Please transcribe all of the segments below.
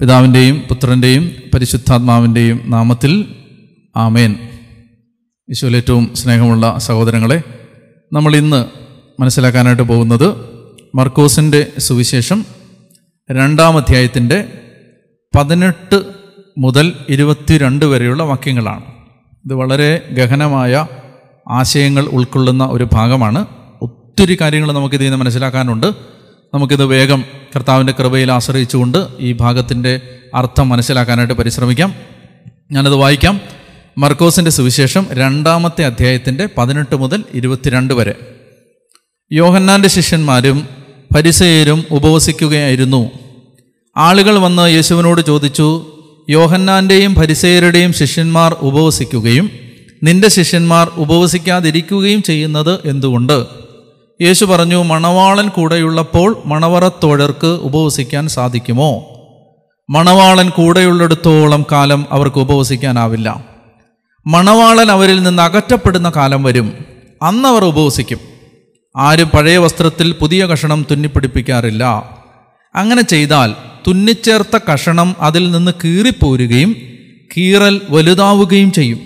പിതാവിന്റെയും പുത്രന്റെയും പരിശുദ്ധാത്മാവിന്റെയും നാമത്തിൽ ആമേൻ. ഏറ്റവും സ്നേഹമുള്ള സഹോദരങ്ങളെ നമ്മൾ ഇന്ന് മനസ്സിലാക്കാനായിട്ട് പോകുന്നത് മർക്കോസിന്റെ സുവിശേഷം രണ്ടാം അധ്യായത്തിന്റെ പതിനെട്ട് മുതൽ ഇരുപത്തിരണ്ട് വരെയുള്ള വാക്യങ്ങളാണ്. ഇത് വളരെ ഗഹനമായ ആശയങ്ങൾ ഉൾക്കൊള്ളുന്ന ഒരു ഭാഗമാണ്. ഒത്തിരി കാര്യങ്ങൾ നമുക്കിതിൽ നിന്ന് മനസ്സിലാക്കാനുണ്ട്. നമുക്കിത് വേഗം കർത്താവിന്റെ കൃപയിൽ ആശ്രയിച്ചുകൊണ്ട് ഈ ഭാഗത്തിന്റെ അർത്ഥം മനസ്സിലാക്കാനായിട്ട് പരിശ്രമിക്കാം. ഞാനത് വായിക്കാം. മർക്കോസിന്റെ സുവിശേഷം രണ്ടാമത്തെ അധ്യായത്തിന്റെ പതിനെട്ട് മുതൽ ഇരുപത്തിരണ്ട് വരെ. യോഹന്നാന്റെ ശിഷ്യന്മാരും പരിസയരും ഉപവസിക്കുകയായിരുന്നു. ആളുകൾ വന്ന് യേശുവിനോട് ചോദിച്ചു യോഹന്നാന്റെയും പരിസയരുടെയും ശിഷ്യന്മാർ ഉപവസിക്കുകയും നിന്റെ ശിഷ്യന്മാർ ഉപവസിക്കാതിരിക്കുകയും ചെയ്യുന്നത് എന്തുകൊണ്ട്? യേശു പറഞ്ഞു മണവാളൻ കൂടെയുള്ളപ്പോൾ മണവറത്തോഴർക്ക് ഉപവസിക്കാൻ സാധിക്കുമോ? മണവാളൻ കൂടെയുള്ളിടത്തോളം കാലം അവർക്ക് ഉപവസിക്കാനാവില്ല. മണവാളൻ അവരിൽ നിന്ന് അകറ്റപ്പെടുന്ന കാലം വരും. അന്നവർ ഉപവസിക്കും. ആരും പഴയ വസ്ത്രത്തിൽ പുതിയ കഷണം തുന്നിപ്പിടിപ്പിക്കാറില്ല. അങ്ങനെ ചെയ്താൽ തുന്നിച്ചേർത്ത കഷണം അതിൽ നിന്ന് കീറിപ്പോരുകയും കീറൽ വലുതാവുകയും ചെയ്യും.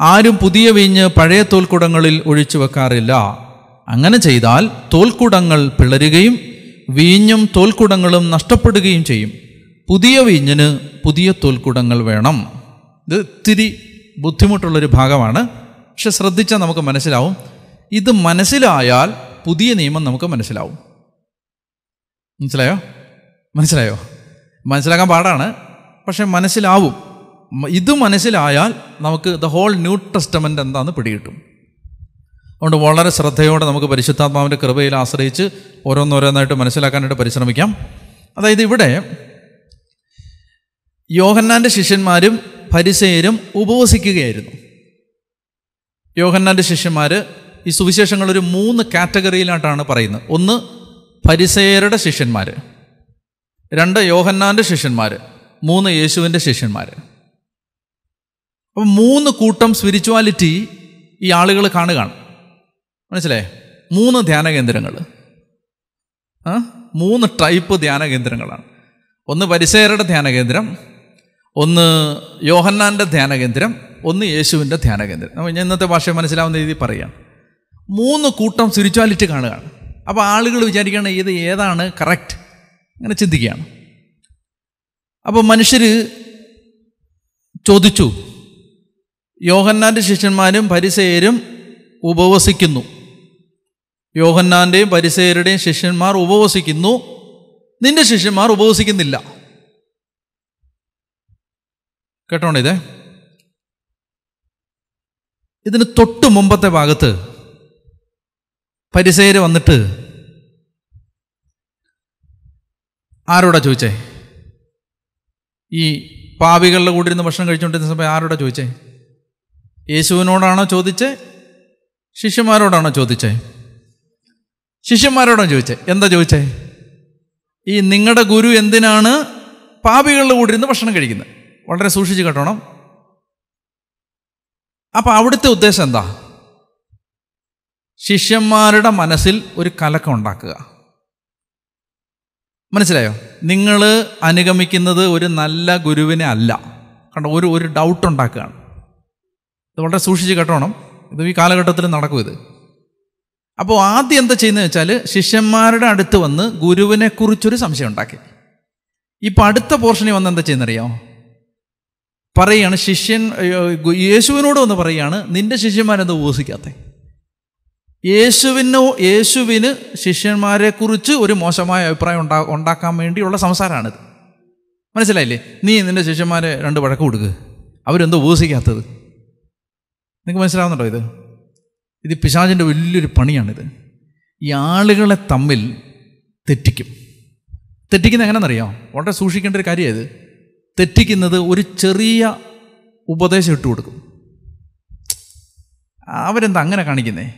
ആരും പുതിയ വീഞ്ഞ് പഴയ തോൽക്കുടങ്ങളിൽ ഒഴിച്ചു വെക്കാറില്ല. അങ്ങനെ ചെയ്താൽ തോൽക്കുടങ്ങൾ പിളരുകയും വീഞ്ഞും തോൽക്കുടങ്ങളും നഷ്ടപ്പെടുകയും ചെയ്യും. പുതിയ വീഞ്ഞിന് പുതിയ തോൽക്കുടങ്ങൾ വേണം. ഇത് ഇത്തിരി ബുദ്ധിമുട്ടുള്ളൊരു ഭാഗമാണ്. പക്ഷെ ശ്രദ്ധിച്ചാൽ നമുക്ക് മനസ്സിലാവും. ഇത് മനസ്സിലായാൽ പുതിയ നിയമം നമുക്ക് മനസ്സിലാവും. മനസ്സിലായോ? മനസ്സിലായോ? മനസ്സിലാക്കാൻ പാടാണ്. പക്ഷെ മനസ്സിലാവും. ഇത് മനസ്സിലായാൽ നമുക്ക് ദ ഹോൾ ന്യൂ ടെസ്റ്റമെന്റ് എന്താണെന്ന് പിടികിട്ടും. അതുകൊണ്ട് വളരെ ശ്രദ്ധയോടെ നമുക്ക് പരിശുദ്ധാത്മാവിന്റെ കൃപയിൽ ആശ്രയിച്ച് ഓരോന്നോരോന്നായിട്ട് മനസ്സിലാക്കാനായിട്ട് പരിശ്രമിക്കാം. അതായത് ഇവിടെ യോഹന്നാന്റെ ശിഷ്യന്മാരും പരിസയരും ഉപവസിക്കുകയായിരുന്നു. യോഹന്നാന്റെ ശിഷ്യന്മാർ ഈ സുവിശേഷങ്ങൾ ഒരു മൂന്ന് കാറ്റഗറിയിലായിട്ടാണ് പറയുന്നത്. ഒന്ന് പരിസയരുടെ ശിഷ്യന്മാർ രണ്ട് യോഹന്നാന്റെ ശിഷ്യന്മാർ മൂന്ന് യേശുവിന്റെ ശിഷ്യന്മാർ അപ്പം മൂന്ന് കൂട്ടം സ്പിരിച്വാലിറ്റി ഈ ആളുകൾ കാണുകയാണ്. മനസ്സിലായേ? മൂന്ന് ധ്യാന കേന്ദ്രങ്ങൾ ആ? മൂന്ന് ടൈപ്പ് ധ്യാന കേന്ദ്രങ്ങളാണ്. ഒന്ന് പരിസയരുടെ ധ്യാന കേന്ദ്രം ഒന്ന് യോഹന്നാന്റെ ധ്യാന കേന്ദ്രം ഒന്ന് യേശുവിന്റെ ധ്യാന കേന്ദ്രം. ഞാൻ ഇന്നത്തെ ഭാഷ മനസ്സിലാവുന്ന രീതിയിൽ പറയാം. മൂന്ന് കൂട്ടം സ്പിരിച്വാലിറ്റി കാണുകയാണ്. അപ്പോൾ ആളുകൾ വിചാരിക്കുകയാണ് ഇത് ഏതാണ് കറക്റ്റ് അങ്ങനെ ചിന്തിക്കുകയാണ്. അപ്പോൾ മനുഷ്യർ ചോദിച്ചു യോഹന്നാന്റെ ശിഷ്യന്മാരും പരിസയരും ഉപവസിക്കുന്നു. യോഹന്നാന്റെയും പരിസയരുടെയും ശിഷ്യന്മാർ ഉപവസിക്കുന്നു. നിന്റെ ശിഷ്യന്മാർ ഉപവസിക്കുന്നില്ല. കേട്ടോണേ ഇതേ? ഇതിന് തൊട്ട് മുമ്പത്തെ ഭാഗത്ത് പരിസയര് വന്നിട്ട് ആരോടാ ചോദിച്ചേ? ഈ പാവികളുടെ കൂടെ ഇരുന്ന് ഭക്ഷണം കഴിച്ചുകൊണ്ടിരുന്ന സമയം ആരോടാ ചോദിച്ചേ? യേശുവിനോടാണോ ചോദിച്ചേ? ശിഷ്യന്മാരോടാണോ ചോദിച്ചേ? ശിഷ്യന്മാരോടാണ് ചോദിച്ചേ? എന്താ ചോദിച്ചേ? ഈ നിങ്ങളുടെ ഗുരു എന്തിനാണ് പാപികളുടെ കൂടെ ഇരുന്ന് ഭക്ഷണം കഴിക്കുന്നത് വളരെ സൂക്ഷിച്ച് കേട്ടോണം. അപ്പോൾ അവിടുത്തെ ഉദ്ദേശം എന്താ? ശിഷ്യന്മാരുടെ മനസ്സിൽ ഒരു കലക്കം ഉണ്ടാക്കുക. മനസ്സിലായോ? നിങ്ങൾ അനുഗമിക്കുന്നത് ഒരു നല്ല ഗുരുവിനെ അല്ല. കണ്ടോ ഒരു ഒരു ഡൗട്ട് ഉണ്ടാക്കുകയാണ്. ഇത് വളരെ സൂക്ഷിച്ച് കേട്ടോണം. ഇത് ഈ കാലഘട്ടത്തിൽ നടക്കും ഇത്. അപ്പോൾ ആദ്യം എന്താ ചെയ്യുന്നത് വെച്ചാൽ ശിഷ്യന്മാരുടെ അടുത്ത് വന്ന് ഗുരുവിനെ കുറിച്ചൊരു സംശയം ഉണ്ടാക്കി. ഇപ്പം അടുത്ത പോർഷനിൽ വന്ന് എന്താ ചെയ്യുന്നറിയോ? പറയാണ് ശിഷ്യൻ യേശുവിനോട് വന്ന് പറയാണ് നിന്റെ ശിഷ്യന്മാരെന്താ ഉപസിക്കാത്ത? യേശുവിനോ യേശുവിന് ശിഷ്യന്മാരെക്കുറിച്ച് ഒരു മോശമായ അഭിപ്രായം ഉണ്ടാ ഉണ്ടാക്കാൻ വേണ്ടിയുള്ള സംസാരമാണിത് മനസ്സിലായില്ലേ? നീ നിന്റെ ശിഷ്യന്മാരെ രണ്ട് വഴക്ക് കൊടുക്കുക അവരെന്തോ ഉപസിക്കാത്തത്? നിങ്ങൾക്ക് മനസ്സിലാവുന്നുണ്ടോ ഇത്? ഇത് പിശാചിന്റെ വലിയൊരു പണിയാണിത്. ഈ ആളുകളെ തമ്മിൽ തെറ്റിക്കും. തെറ്റിക്കുന്നത് എങ്ങനെയെന്നറിയാം വളരെ സൂക്ഷിക്കേണ്ട ഒരു കാര്യമായത് തെറ്റിക്കുന്നത് ഒരു ചെറിയ ഉപദേശം ഇട്ട് കൊടുക്കും. അവരെന്താ അങ്ങനെ കാണിക്കുന്നേ?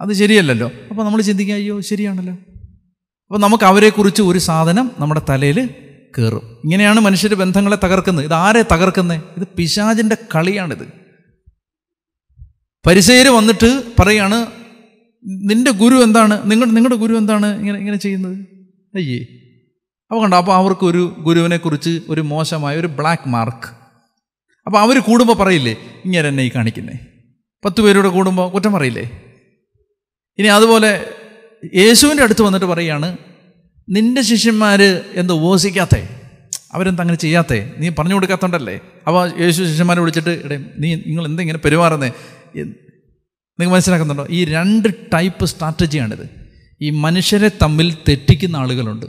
അത് ശരിയല്ലല്ലോ. അപ്പോൾ നമ്മൾ ചിന്തിക്കുക അയ്യോ ശരിയാണല്ലോ. അപ്പോൾ നമുക്ക് അവരെക്കുറിച്ച് ഒരു സാധനം നമ്മുടെ തലയിൽ കയറും. ഇങ്ങനെയാണ് മനുഷ്യർ ബന്ധങ്ങളെ തകർക്കുന്നത്. ഇത് ആരെ തകർക്കുന്നത് ഇത് പിശാചിന്റെ കളിയാണിത്. പരിസയര് വന്നിട്ട് പറയാണ് നിന്റെ ഗുരു എന്താണ്? നിങ്ങളുടെ നിങ്ങളുടെ ഗുരു എന്താണ് ഇങ്ങനെ ഇങ്ങനെ ചെയ്യുന്നത്? അയ്യേ. അപ്പോൾ കണ്ടോ അപ്പോൾ അവർക്ക് ഒരു ഗുരുവിനെക്കുറിച്ച് ഒരു മോശമായ ഒരു ബ്ലാക്ക് മാർക്ക്. അപ്പോൾ അവർ കൂടുമ്പോൾ പറയില്ലേ ഇങ്ങനെ എന്നെ ഈ കാണിക്കുന്നേ. പത്ത് പേരുടെ കൂടുമ്പോൾ കുറ്റം പറയില്ലേ? ഇനി അതുപോലെ യേശുവിന്റെ അടുത്ത് വന്നിട്ട് പറയുകയാണ് നിന്റെ ശിഷ്യന്മാർ എന്ത് ഉപവസിക്കാത്തേ അവരെന്താ അങ്ങനെ ചെയ്യാത്തേ? നീ പറഞ്ഞു കൊടുക്കാത്തോണ്ടല്ലേ? അപ്പോൾ യേശു ശിഷ്യന്മാരെ വിളിച്ചിട്ട് ഇടേ നീ നിങ്ങൾ എന്താ ഇങ്ങനെ പെരുമാറുന്നേ നിങ്ങൾ മനസ്സിലാക്കുന്നുണ്ടോ? ഈ രണ്ട് ടൈപ്പ് സ്ട്രാറ്റജിയാണിത് ഈ മനുഷ്യരെ തമ്മിൽ തെറ്റിക്കുന്ന ആളുകളുണ്ട്.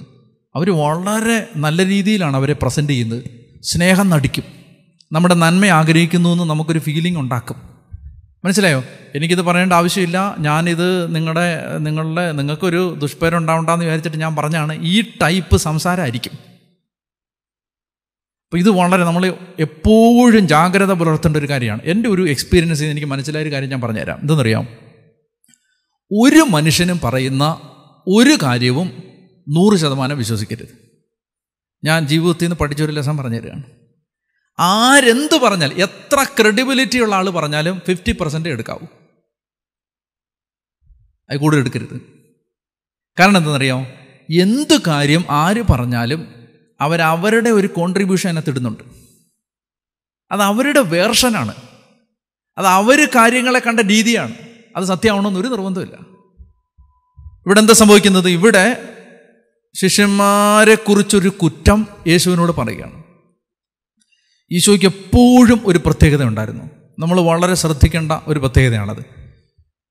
അവർ വളരെ നല്ല രീതിയിലാണ് അവരെ പ്രസന്റ് ചെയ്യുന്നത്. സ്നേഹം നടിക്കും. നമ്മുടെ നന്മ ആഗ്രഹിക്കുന്നു എന്ന് നമുക്കൊരു ഫീലിംഗ് ഉണ്ടാക്കും. മനസ്സിലായോ? എനിക്കിത് പറയേണ്ട ആവശ്യമില്ല. ഞാനിത് നിങ്ങളുടെ നിങ്ങളുടെ നിങ്ങൾക്കൊരു ദുഷ്പേരം ഉണ്ടാവണ്ടെന്ന് വിചാരിച്ചിട്ട് ഞാൻ പറഞ്ഞാണ് ഈ ടൈപ്പ് സംസാരമായിരിക്കും. അപ്പോൾ ഇത് വളരെ നമ്മൾ എപ്പോഴും ജാഗ്രത പുലർത്തേണ്ട ഒരു കാര്യമാണ്. എന്റെ ഒരു എക്സ്പീരിയൻസ് എനിക്ക് മനസ്സിലായ ഒരു കാര്യം ഞാൻ പറഞ്ഞുതരാം. എന്തെന്നറിയാം ഒരു മനുഷ്യനും പറയുന്ന ഒരു കാര്യവും നൂറ് ശതമാനം വിശ്വസിക്കരുത്. ഞാൻ ജീവിതത്തിൽ നിന്ന് പഠിച്ചൊരു ലെസൺ പറഞ്ഞു തരികയാണ് ആരെന്ത് പറഞ്ഞാൽ എത്ര ക്രെഡിബിലിറ്റി ഉള്ള ആൾ പറഞ്ഞാലും ഫിഫ്റ്റി പെർസെന്റ് എടുക്കാവൂ. അത് കൂടുതൽ എടുക്കരുത്. കാരണം എന്താണെന്നറിയാമോ? എന്ത് കാര്യം ആര് പറഞ്ഞാലും അവരവരുടെ ഒരു കോൺട്രിബ്യൂഷൻ അതിനകത്ത് ഇടുന്നുണ്ട്. അത് അവരുടെ വേർഷനാണ് അത് അവർ കാര്യങ്ങളെ കണ്ട രീതിയാണ്. അത് സത്യമാവണമെന്നൊരു നിർബന്ധമില്ല ഇവിടെ എന്താ സംഭവിക്കുന്നത്? ഇവിടെ ശിഷ്യന്മാരെ കുറിച്ചൊരു കുറ്റം യേശുവിനോട് പറയുകയാണ്. ഈശോയ്ക്ക് എപ്പോഴും ഒരു പ്രത്യേകത ഉണ്ടായിരുന്നു. നമ്മൾ വളരെ ശ്രദ്ധിക്കേണ്ട ഒരു പ്രത്യേകതയാണത്.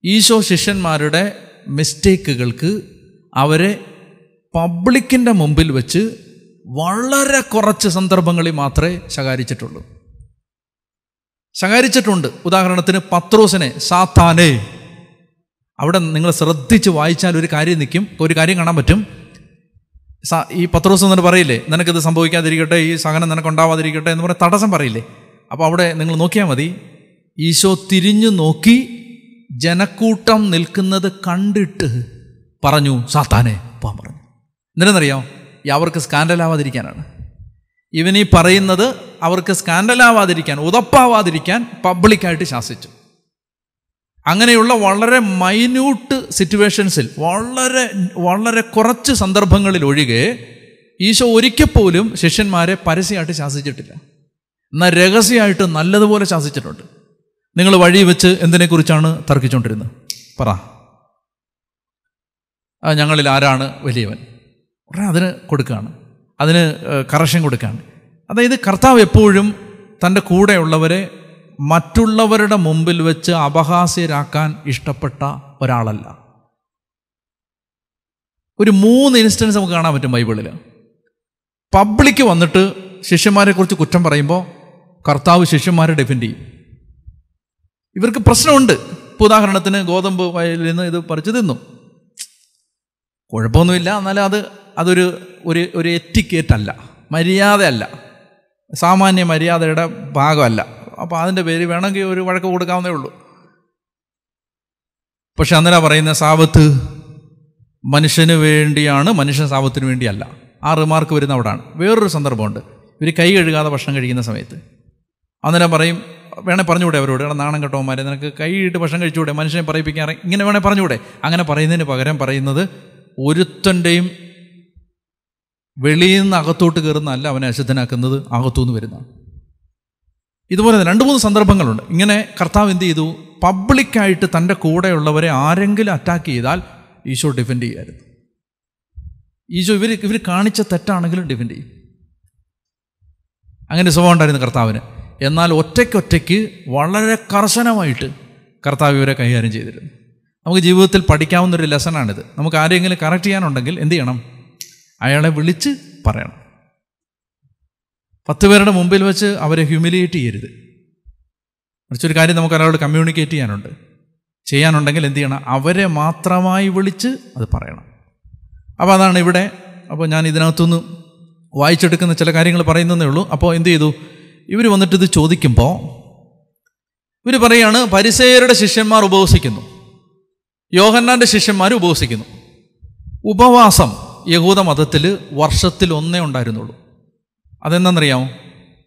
ഈശോ ശിഷ്യന്മാരുടെ മിസ്റ്റേക്കുകൾക്ക് അവരെ പബ്ലിക്കിന്റെ മുമ്പിൽ വെച്ച് വളരെ കുറച്ച് സന്ദർഭങ്ങളിൽ മാത്രമേ ശകാരിച്ചിട്ടുള്ളൂ. ശകാരിച്ചിട്ടുണ്ട്. ഉദാഹരണത്തിന് പത്രോസിനെ സാത്താനെ. അവിടെ നിങ്ങൾ ശ്രദ്ധിച്ച് വായിച്ചാൽ ഒരു കാര്യം നിൽക്കും. ഒരു കാര്യം കാണാൻ പറ്റും. ഈ പത്രോസ് എന്നിട്ട് പറയില്ലേ നിനക്കിത് സംഭവിക്കാതിരിക്കട്ടെ ഈ സഹനം നിനക്ക് ഉണ്ടാവാതിരിക്കട്ടെ എന്ന് പറഞ്ഞ തടസ്സം പറയില്ലേ. അപ്പോൾ അവിടെ നിങ്ങൾ നോക്കിയാൽ മതി. ഈശോ തിരിഞ്ഞു നോക്കി ജനക്കൂട്ടം നിൽക്കുന്നത് കണ്ടിട്ട് പറഞ്ഞു സാത്താനെ പോകാൻ പറഞ്ഞു. എന്തിനെന്നറിയാം ഈ അവർക്ക് സ്കാൻഡലാവാതിരിക്കാനാണ്. ഇവനീ പറയുന്നത് അവർക്ക് സ്കാൻഡലാവാതിരിക്കാൻ ഉതപ്പാവാതിരിക്കാൻ പബ്ലിക്കായിട്ട് ശാസിച്ചു. അങ്ങനെയുള്ള വളരെ മൈന്യൂട്ട് സിറ്റുവേഷൻസിൽ വളരെ വളരെ കുറച്ച് സന്ദർഭങ്ങളിൽ ഒഴികെ ഈശോ ഒരിക്കൽ പോലും ശിഷ്യന്മാരെ പരസ്യമായിട്ട് ശാസിച്ചിട്ടില്ല. എന്നാൽ രഹസ്യമായിട്ട് നല്ലതുപോലെ ശാസിച്ചിട്ടുണ്ട്. നിങ്ങൾ വഴി വെച്ച് എന്തിനെക്കുറിച്ചാണ് തർക്കിച്ചുകൊണ്ടിരുന്നത്? പറ. ഞങ്ങളിൽ ആരാണ് വലിയവൻ? ഉടനെ അതിന് കൊടുക്കുകയാണ്. അതിന് കറക്ഷൻ കൊടുക്കുകയാണ്. അതായത് കർത്താവ് എപ്പോഴും തന്റെ കൂടെയുള്ളവരെ മറ്റുള്ളവരുടെ മുമ്പിൽ വെച്ച് അപഹാസ്യരാക്കാൻ ഇഷ്ടപ്പെട്ട ഒരാളല്ല. ഒരു മൂന്ന് ഇൻസ്റ്റൻസ് നമുക്ക് കാണാൻ പറ്റും ബൈബിളിൽ പബ്ലിക് വന്നിട്ട് ശിഷ്യന്മാരെ കുറിച്ച് കുറ്റം പറയുമ്പോൾ കർത്താവ് ശിഷ്യന്മാരെ ഡിഫെൻഡ് ചെയ്യും. ഇവർക്ക് പ്രശ്നമുണ്ട്. ഇപ്പോൾ ഉദാഹരണത്തിന് ഗോതമ്പ് വയലിൽ നിന്ന് ഇത് പറിച്ചു തിന്നു. കുഴപ്പമൊന്നുമില്ല. എന്നാലും അത് അതൊരു ഒരു ഒരു എറ്റിക്കേറ്റ് അല്ല മര്യാദയല്ല. സാമാന്യ മര്യാദയുടെ ഭാഗമല്ല. അപ്പോൾ അതിന്റെ പേര് വേണമെങ്കിൽ ഒരു വഴക്ക് കൊടുക്കാവുന്നേ ഉള്ളൂ. പക്ഷെ അന്നേരം പറയുന്ന സാപത്ത് മനുഷ്യന് വേണ്ടിയാണ് മനുഷ്യൻ സാപത്തിന് വേണ്ടിയല്ല. ആ റിമാർക്ക് വരുന്ന അവിടാണ്. വേറൊരു സന്ദർഭമുണ്ട്. ഇവർ കൈ കഴുകാതെ ഭക്ഷണം കഴിക്കുന്ന സമയത്ത്. അന്നേരം പറയും വേണേൽ പറഞ്ഞുകൂടെ അവരോട്? എടാ നാണം കെട്ടവന്മാരെ നിനക്ക് കൈയിട്ട് ഭക്ഷണം കഴിച്ചുകൂടെ? മനുഷ്യനെ പറയിപ്പിക്കാൻ ഇങ്ങനെ വേണേൽ പറഞ്ഞുകൂടെ? അങ്ങനെ പറയുന്നതിന് പകരം പറയുന്നത് ഒരുത്തന്റെയും വെളിയിൽ നിന്ന് അകത്തോട്ട് കയറുന്നതല്ല അവനെ അശുദ്ധനാക്കുന്നത് അകത്തുനിന്ന് വരുന്നതാണ്. ഇതുപോലെ രണ്ട് മൂന്ന് സന്ദർഭങ്ങളുണ്ട്. ഇങ്ങനെ കർത്താവ് എന്ത് ചെയ്തു? പബ്ലിക്കായിട്ട് തന്റെ കൂടെയുള്ളവരെ ആരെങ്കിലും അറ്റാക്ക് ചെയ്താൽ ഈശോ ഡിഫെൻഡ് ചെയ്യായിരുന്നു. ഈശോ ഇവർ ഇവർ കാണിച്ച തെറ്റാണെങ്കിലും ഡിഫെൻഡ് ചെയ്യും. അങ്ങനെ സ്വഭാവം ഉണ്ടായിരുന്നു കർത്താവിന്. എന്നാൽ ഒറ്റയ്ക്കൊറ്റയ്ക്ക് വളരെ കർശനമായിട്ട് കർത്താവ് ഇവരെ കൈകാര്യം ചെയ്തിരുന്നു. നമുക്ക് ജീവിതത്തിൽ പഠിക്കാവുന്ന ഒരു ലെസണാണിത് നമുക്ക് ആരെങ്കിലും കറക്റ്റ് ചെയ്യാനുണ്ടെങ്കിൽ എന്ത് ചെയ്യണം? അയാളെ വിളിച്ച് പറയണം. പത്ത് പേരുടെ മുമ്പിൽ വെച്ച് അവരെ ഹ്യൂമിലിയേറ്റ് ചെയ്യരുത്. മറിച്ചൊരു കാര്യം നമുക്ക് ഒരാളോട് കമ്മ്യൂണിക്കേറ്റ് ചെയ്യാനുണ്ട്. ചെയ്യാനുണ്ടെങ്കിൽ എന്ത് ചെയ്യണം? അവരെ മാത്രമായി വിളിച്ച് അത് പറയണം. അപ്പോൾ അതാണ് ഇവിടെ അപ്പോൾ ഞാൻ ഇതിനകത്തുനിന്ന് വായിച്ചെടുക്കുന്ന ചില കാര്യങ്ങൾ പറയുന്നതേ ഉള്ളൂ. അപ്പോൾ എന്ത് ചെയ്തു? ഇവർ വന്നിട്ട് ഇത് ചോദിക്കുമ്പോൾ ഇവർ പറയാണ് പരിസേയരുടെ ശിഷ്യന്മാർ ഉപവസിക്കുന്നു. യോഹന്നാന്റെ ശിഷ്യന്മാർ ഉപവസിക്കുന്നു. ഉപവാസം യഹൂദ മതത്തിൽ വർഷത്തിൽ ഒന്നേ ഉണ്ടായിരുന്നുള്ളൂ. അതെന്താണെന്നറിയാമോ?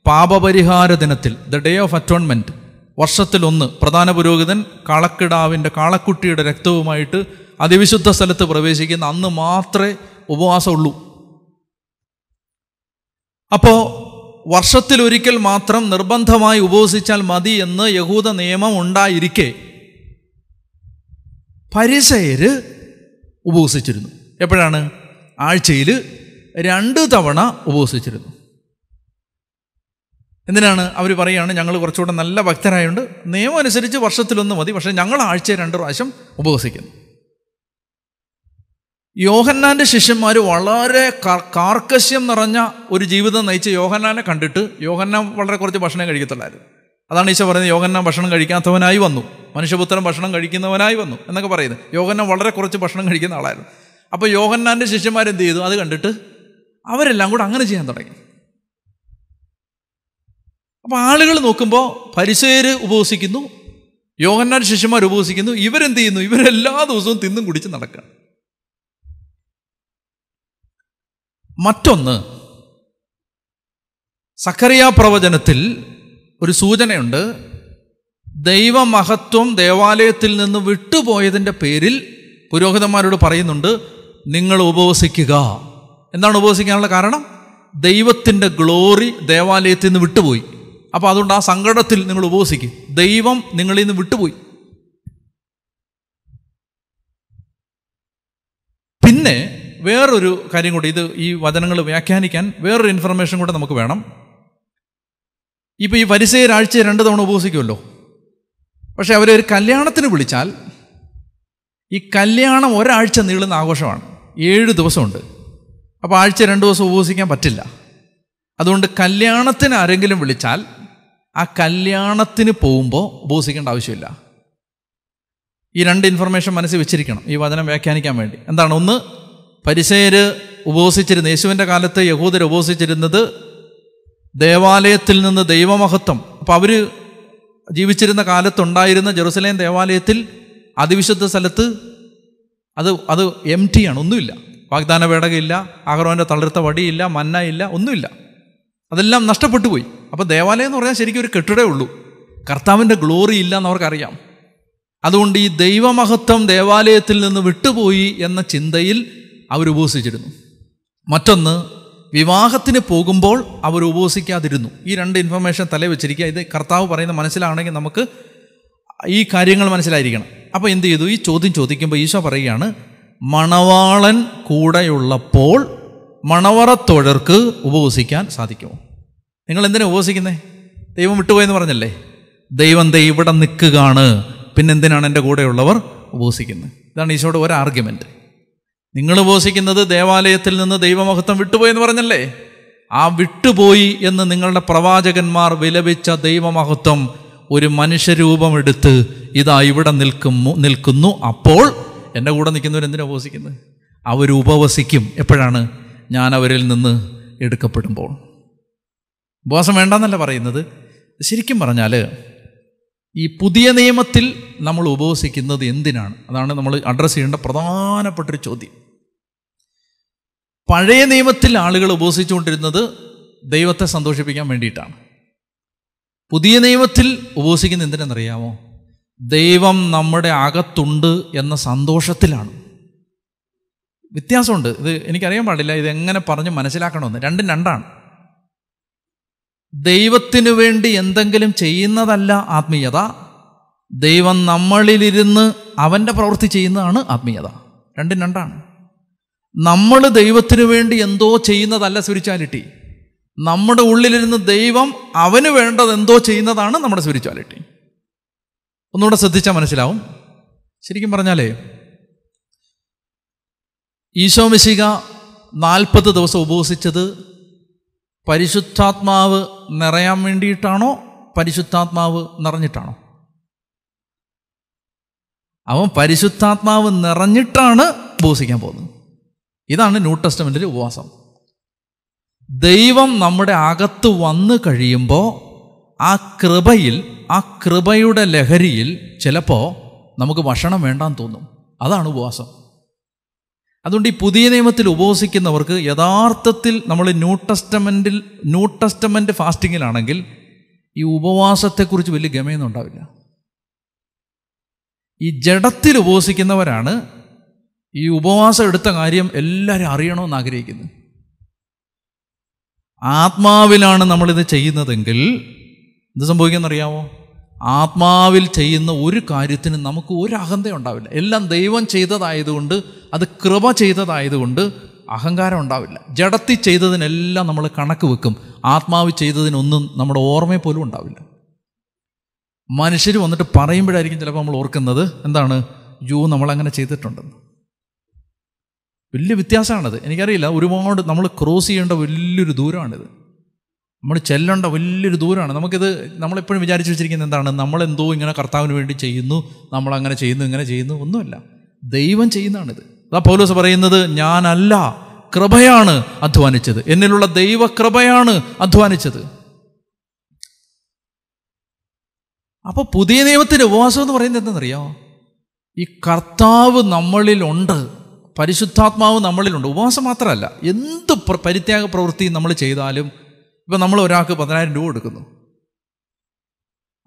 പാപപരിഹാര ദിനത്തിൽ ദ ഡേ ഓഫ് അറ്റോൺമെന്റ് വർഷത്തിൽ ഒന്ന് പ്രധാന പുരോഹിതൻ കാളക്കിടാവിന്റെ കാളക്കുട്ടിയുടെ രക്തവുമായിട്ട് അതിവിശുദ്ധ സ്ഥലത്ത് പ്രവേശിക്കുന്ന അന്ന് മാത്രമേ ഉപവാസമുള്ളൂ. അപ്പോൾ വർഷത്തിലൊരിക്കൽ മാത്രം നിർബന്ധമായി ഉപവസിച്ചാൽ മതി എന്ന് യഹൂദ നിയമം ഉണ്ടായിരിക്കെ പരിസയര് ഉപവസിച്ചിരുന്നു. എപ്പോഴാണ്? ആഴ്ചയിൽ രണ്ട് തവണ ഉപവസിച്ചിരുന്നു. എന്തിനാണ് അവർ പറയുകയാണ് ഞങ്ങൾ കുറച്ചുകൂടെ നല്ല ഭക്തരായതുകൊണ്ട് നിയമം അനുസരിച്ച് വർഷത്തിലൊന്ന് മതി പക്ഷേ ഞങ്ങൾ ആഴ്ച രണ്ട് പ്രാവശ്യം ഉപവസിക്കുന്നു. യോഹന്നാന്റെ ശിഷ്യന്മാർ വളരെ കാർക്കശ്യം നിറഞ്ഞ ഒരു ജീവിതം നയിച്ച യോഹന്നാനെ കണ്ടിട്ട് യോഹന്നാൻ വളരെ കുറച്ച് ഭക്ഷണം കഴിക്കത്തുള്ളായിരുന്നു. അതാണ് ഈശോ പറയുന്നത് യോഹന്നാൻ ഭക്ഷണം കഴിക്കാത്തവനായി വന്നു. മനുഷ്യപുത്രൻ ഭക്ഷണം കഴിക്കുന്നവനായി വന്നു എന്നൊക്കെ പറയുന്നത് യോഹന്നാൻ വളരെ കുറച്ച് ഭക്ഷണം കഴിക്കുന്ന ആളായിരുന്നു. അപ്പോൾ യോഹന്നാന്റെ ശിഷ്യന്മാരെന്ത് ചെയ്തു? അത് കണ്ടിട്ട് അവരെല്ലാം കൂടെ അങ്ങനെ ചെയ്യാൻ തുടങ്ങി. അപ്പോൾ ആളുകൾ നോക്കുമ്പോൾ പരിസേര് ഉപവസിക്കുന്നു യോഹന്നാൻ ശിഷ്യന്മാർ ഉപവസിക്കുന്നു ഇവരെന്ത് ചെയ്യുന്നു? ഇവരെല്ലാ ദിവസവും തിന്നും കുടിച്ച് നടക്കുക മറ്റൊന്ന് സക്കറിയ പ്രവചനത്തിൽ ഒരു സൂചനയുണ്ട്. ദൈവമഹത്വം ദേവാലയത്തിൽ നിന്ന് വിട്ടുപോയതിന്റെ പേരിൽ പുരോഹിതന്മാരോട് പറയുന്നുണ്ട് നിങ്ങൾ ഉപവസിക്കുക. എന്താണ് ഉപവസിക്കാനുള്ള കാരണം? ദൈവത്തിന്റെ ഗ്ലോറി ദേവാലയത്തിൽ നിന്ന് വിട്ടുപോയി. അപ്പോൾ അതുകൊണ്ട് ആ സങ്കടത്തിൽ നിങ്ങൾ ഉപവസിക്കും. ദൈവം നിങ്ങളിൽ നിന്ന് വിട്ടുപോയി. പിന്നെ വേറൊരു കാര്യം കൂടി ഇത് ഈ വചനങ്ങൾ വ്യാഖ്യാനിക്കാൻ വേറൊരു ഇൻഫർമേഷൻ കൂടെ നമുക്ക് വേണം. ഇപ്പോൾ ഈ പരിസയരാഴ്ച രണ്ട് തവണ ഉപവസിക്കുമല്ലോ. പക്ഷേ അവരെ ഒരു കല്യാണത്തിന് വിളിച്ചാൽ ഈ കല്യാണം ഒരാഴ്ച നീളുന്ന ആഘോഷമാണ്. ഏഴ് ദിവസമുണ്ട്. അപ്പോൾ ആഴ്ച രണ്ട് ദിവസം ഉപവസിക്കാൻ പറ്റില്ല. അതുകൊണ്ട് കല്യാണത്തിന് ആരെങ്കിലും വിളിച്ചാൽ ആ കല്യാണത്തിന് പോകുമ്പോൾ ഉപവസിക്കേണ്ട ആവശ്യമില്ല. ഈ രണ്ട് ഇൻഫർമേഷൻ മനസ്സിൽ വെച്ചിരിക്കണം. ഈ വചനം വ്യാഖ്യാനിക്കാൻ വേണ്ടി. എന്താണ്? ഒന്ന് പരിസയര് ഉപവസിച്ചിരുന്ന യേശുവിന്റെ കാലത്ത് യഹൂദർ ഉപവസിച്ചിരുന്നത് ദേവാലയത്തിൽ നിന്ന് ദൈവമഹത്വം. അപ്പോൾ അവർ ജീവിച്ചിരുന്ന കാലത്തുണ്ടായിരുന്ന ജെറുസലേം ദേവാലയത്തിൽ അതിവിശുദ്ധ സ്ഥലത്ത് അത് അത് എം ടി ആണ് ഒന്നുമില്ല. വാഗ്ദാന പേടകയില്ല അഹ്റോന്റെ തളിർത്ത വടിയില്ല മന്ന ഇല്ല ഒന്നുമില്ല. അതെല്ലാം നഷ്ടപ്പെട്ടു പോയി. അപ്പോൾ ദേവാലയം എന്ന് പറഞ്ഞാൽ ശരിക്കും ഒരു കെട്ടിടേ ഉള്ളൂ. കർത്താവിന്റെ ഗ്ലോറി ഇല്ല എന്ന് അവർക്കറിയാം. അതുകൊണ്ട് ഈ ദൈവമഹത്വം ദേവാലയത്തിൽ നിന്ന് വിട്ടുപോയി എന്ന ചിന്തയിൽ അവർ ഉപവസിച്ചിരുന്നു മറ്റൊന്ന് വിവാഹത്തിന് പോകുമ്പോൾ അവർ ഉപസിക്കാതിരുന്നു. ഈ രണ്ട് ഇൻഫർമേഷൻ തലേ വെച്ചിരിക്കുക ഇത് കർത്താവ് പറയുന്ന മനസ്സിലാണെങ്കിൽ നമുക്ക് ഈ കാര്യങ്ങൾ മനസ്സിലായിരിക്കണം. അപ്പോൾ എന്ത് ചെയ്തു? ഈ ചോദ്യം ചോദിക്കുമ്പോൾ ഈശോ പറയുകയാണ് മണവാളൻ കൂടെയുള്ളപ്പോൾ മണവറത്തോഴർക്ക് ഉപവസിക്കാൻ സാധിക്കുമോ? നിങ്ങൾ എന്തിനാ ഉപവസിക്കുന്നേ? ദൈവം വിട്ടുപോയെന്ന് പറഞ്ഞല്ലേ? ദൈവം ദൈ ഇവിടെ നിൽക്കുകയാണ്. പിന്നെന്തിനാണ് എന്റെ കൂടെയുള്ളവർ ഉപവസിക്കുന്നത്? ഇതാണ് ഈശോയുടെ ഒരു ആർഗ്യുമെന്റ് നിങ്ങൾ ഉപവസിക്കുന്നത് ദേവാലയത്തിൽ നിന്ന് ദൈവമഹത്വം വിട്ടുപോയെന്ന് പറഞ്ഞല്ലേ? ആ വിട്ടുപോയി എന്ന് നിങ്ങളുടെ പ്രവാചകന്മാർ വിലപിച്ച ദൈവമഹത്വം ഒരു മനുഷ്യരൂപമെടുത്ത് ഇതാ ഇവിടെ നിൽക്കും നിൽക്കുന്നു. അപ്പോൾ എന്റെ കൂടെ നിൽക്കുന്നവർ ഉപവസിക്കുന്നത്? അവർ ഉപവസിക്കും. എപ്പോഴാണ്? ഞാൻ അവരിൽ നിന്ന് എടുക്കപ്പെടുമ്പോൾ. ഉപവാസം വേണ്ടെന്നല്ല പറയുന്നത്. ശരിക്കും പറഞ്ഞാൽ ഈ പുതിയ നിയമത്തിൽ നമ്മൾ ഉപവസിക്കുന്നത് എന്തിനാണ്? അതാണ് നമ്മൾ അഡ്രസ്സ് ചെയ്യേണ്ട പ്രധാനപ്പെട്ടൊരു ചോദ്യം. പഴയ നിയമത്തിൽ ആളുകൾ ഉപവസിച്ചുകൊണ്ടിരുന്നത് ദൈവത്തെ സന്തോഷിപ്പിക്കാൻ വേണ്ടിയിട്ടാണ്. പുതിയ നിയമത്തിൽ ഉപവസിക്കുന്ന എന്തിനെന്നറിയാമോ? ദൈവം നമ്മുടെ അകത്തുണ്ട് എന്ന സന്തോഷത്തിലാണ്. വ്യത്യാസമുണ്ട്. ഇത് എനിക്കറിയാൻ പാടില്ല. ഇത് എങ്ങനെ പറഞ്ഞ് മനസ്സിലാക്കണമെന്ന്. രണ്ടും രണ്ടാണ്. ദൈവത്തിനു വേണ്ടി എന്തെങ്കിലും ചെയ്യുന്നതല്ല ആത്മീയത. ദൈവം നമ്മളിലിരുന്ന് അവന്റെ പ്രവൃത്തി ചെയ്യുന്നതാണ് ആത്മീയത. രണ്ടും രണ്ടാണ്. നമ്മൾ ദൈവത്തിനു വേണ്ടി എന്തോ ചെയ്യുന്നതല്ല സ്പിരിച്വാലിറ്റി നമ്മുടെ ഉള്ളിലിരുന്ന് ദൈവം അവന് വേണ്ടത് എന്തോ ചെയ്യുന്നതാണ് നമ്മുടെ സ്പിരിച്വാലിറ്റി. ഒന്നുകൂടെ ശ്രദ്ധിച്ചാൽ മനസ്സിലാവും. ശരിക്കും പറഞ്ഞാലേ ഈശോ മിശിക നാൽപ്പത് ദിവസം ഉപവസിച്ചത് പരിശുദ്ധാത്മാവ് നിറയാൻ വേണ്ടിയിട്ടാണോ പരിശുദ്ധാത്മാവ് നിറഞ്ഞിട്ടാണോ? അവൻ പരിശുദ്ധാത്മാവ് നിറഞ്ഞിട്ടാണ് ഉപവസിക്കാൻ പോകുന്നത്. ഇതാണ് ന്യൂ ടെസ്റ്റമെന്റിലെ ഉപവാസം. ദൈവം നമ്മുടെ അകത്ത് വന്നു കഴിയുമ്പോൾ ആ കൃപയിൽ ആ കൃപയുടെ ലഹരിയിൽ ചിലപ്പോൾ നമുക്ക് ഭക്ഷണം വേണ്ടാന്ന് തോന്നും. അതാണ് ഉപവാസം. അതുകൊണ്ട് ഈ പുതിയ നിയമത്തിൽ ഉപവസിക്കുന്നവർക്ക് യഥാർത്ഥത്തിൽ നമ്മൾ ന്യൂ ടെസ്റ്റമെന്റിൽ ന്യൂ ടെസ്റ്റമെന്റ് ഫാസ്റ്റിങ്ങിലാണെങ്കിൽ ഈ ഉപവാസത്തെക്കുറിച്ച് വലിയ ഗമയൊന്നും ഉണ്ടാവില്ല. ഈ ജഡത്തിൽ ഉപവസിക്കുന്നവരാണ് ഈ ഉപവാസം എടുത്ത കാര്യം എല്ലാവരും അറിയണമെന്ന് ആഗ്രഹിക്കുന്നത് ആത്മാവിലാണ് നമ്മളിത് ചെയ്യുന്നതെങ്കിൽ എന്ത് സംഭവിക്കുമെന്നറിയാമോ ആത്മാവിൽ ചെയ്യുന്ന ഒരു കാര്യത്തിന് നമുക്ക് ഒരു അഹന്ത ഉണ്ടാവില്ല. എല്ലാം ദൈവം ചെയ്തതായതുകൊണ്ട് അത് കൃപ ചെയ്തതായതുകൊണ്ട് അഹങ്കാരം ഉണ്ടാവില്ല. ജഡത്തി ചെയ്തതിനെല്ലാം നമ്മൾ കണക്ക് വെക്കും. ആത്മാവ് ചെയ്തതിനൊന്നും നമ്മുടെ ഓർമ്മയെ പോലും ഉണ്ടാവില്ല. മനുഷ്യർ വന്നിട്ട് പറയുമ്പോഴായിരിക്കും ചിലപ്പോൾ നമ്മൾ ഓർക്കുന്നത് എന്താണ്? യോ നമ്മളങ്ങനെ ചെയ്തിട്ടുണ്ടെന്ന്. വലിയ വ്യത്യാസമാണത്. എനിക്കറിയില്ല ഒരുപാട് നമ്മൾ ക്രോസ് ചെയ്യേണ്ട വലിയൊരു ദൂരമാണിത്. നമ്മൾ ചെല്ലേണ്ട വലിയൊരു ദൂരമാണ്. നമുക്കിത് നമ്മളെപ്പോഴും വിചാരിച്ചു വെച്ചിരിക്കുന്നത് എന്താണ്? നമ്മളെന്തോ ഇങ്ങനെ കർത്താവിന് വേണ്ടി ചെയ്യുന്നു നമ്മളങ്ങനെ ചെയ്യുന്നു ഇങ്ങനെ ചെയ്യുന്നു ഒന്നുമല്ല. ദൈവം ചെയ്യുന്നതാണിത്. അതാ പൗലോസ് പറയുന്നത് ഞാനല്ല കൃപയാണ് അധ്വാനിച്ചത്. എന്നിലുള്ള ദൈവകൃപയാണ് അധ്വാനിച്ചത്. അപ്പോൾ പുതിയ നിയമത്തിന്റെ ഉപവാസം എന്ന് പറയുന്നത് എന്തെന്നറിയാമോ ഈ കർത്താവ് നമ്മളിലുണ്ട് പരിശുദ്ധാത്മാവ് നമ്മളിലുണ്ട്. ഉപവാസം മാത്രമല്ല. എന്ത് പരിത്യാഗ പ്രവൃത്തി നമ്മൾ ചെയ്താലും ഇപ്പം നമ്മൾ ഒരാൾക്ക് പതിനായിരം രൂപ കൊടുക്കുന്നു.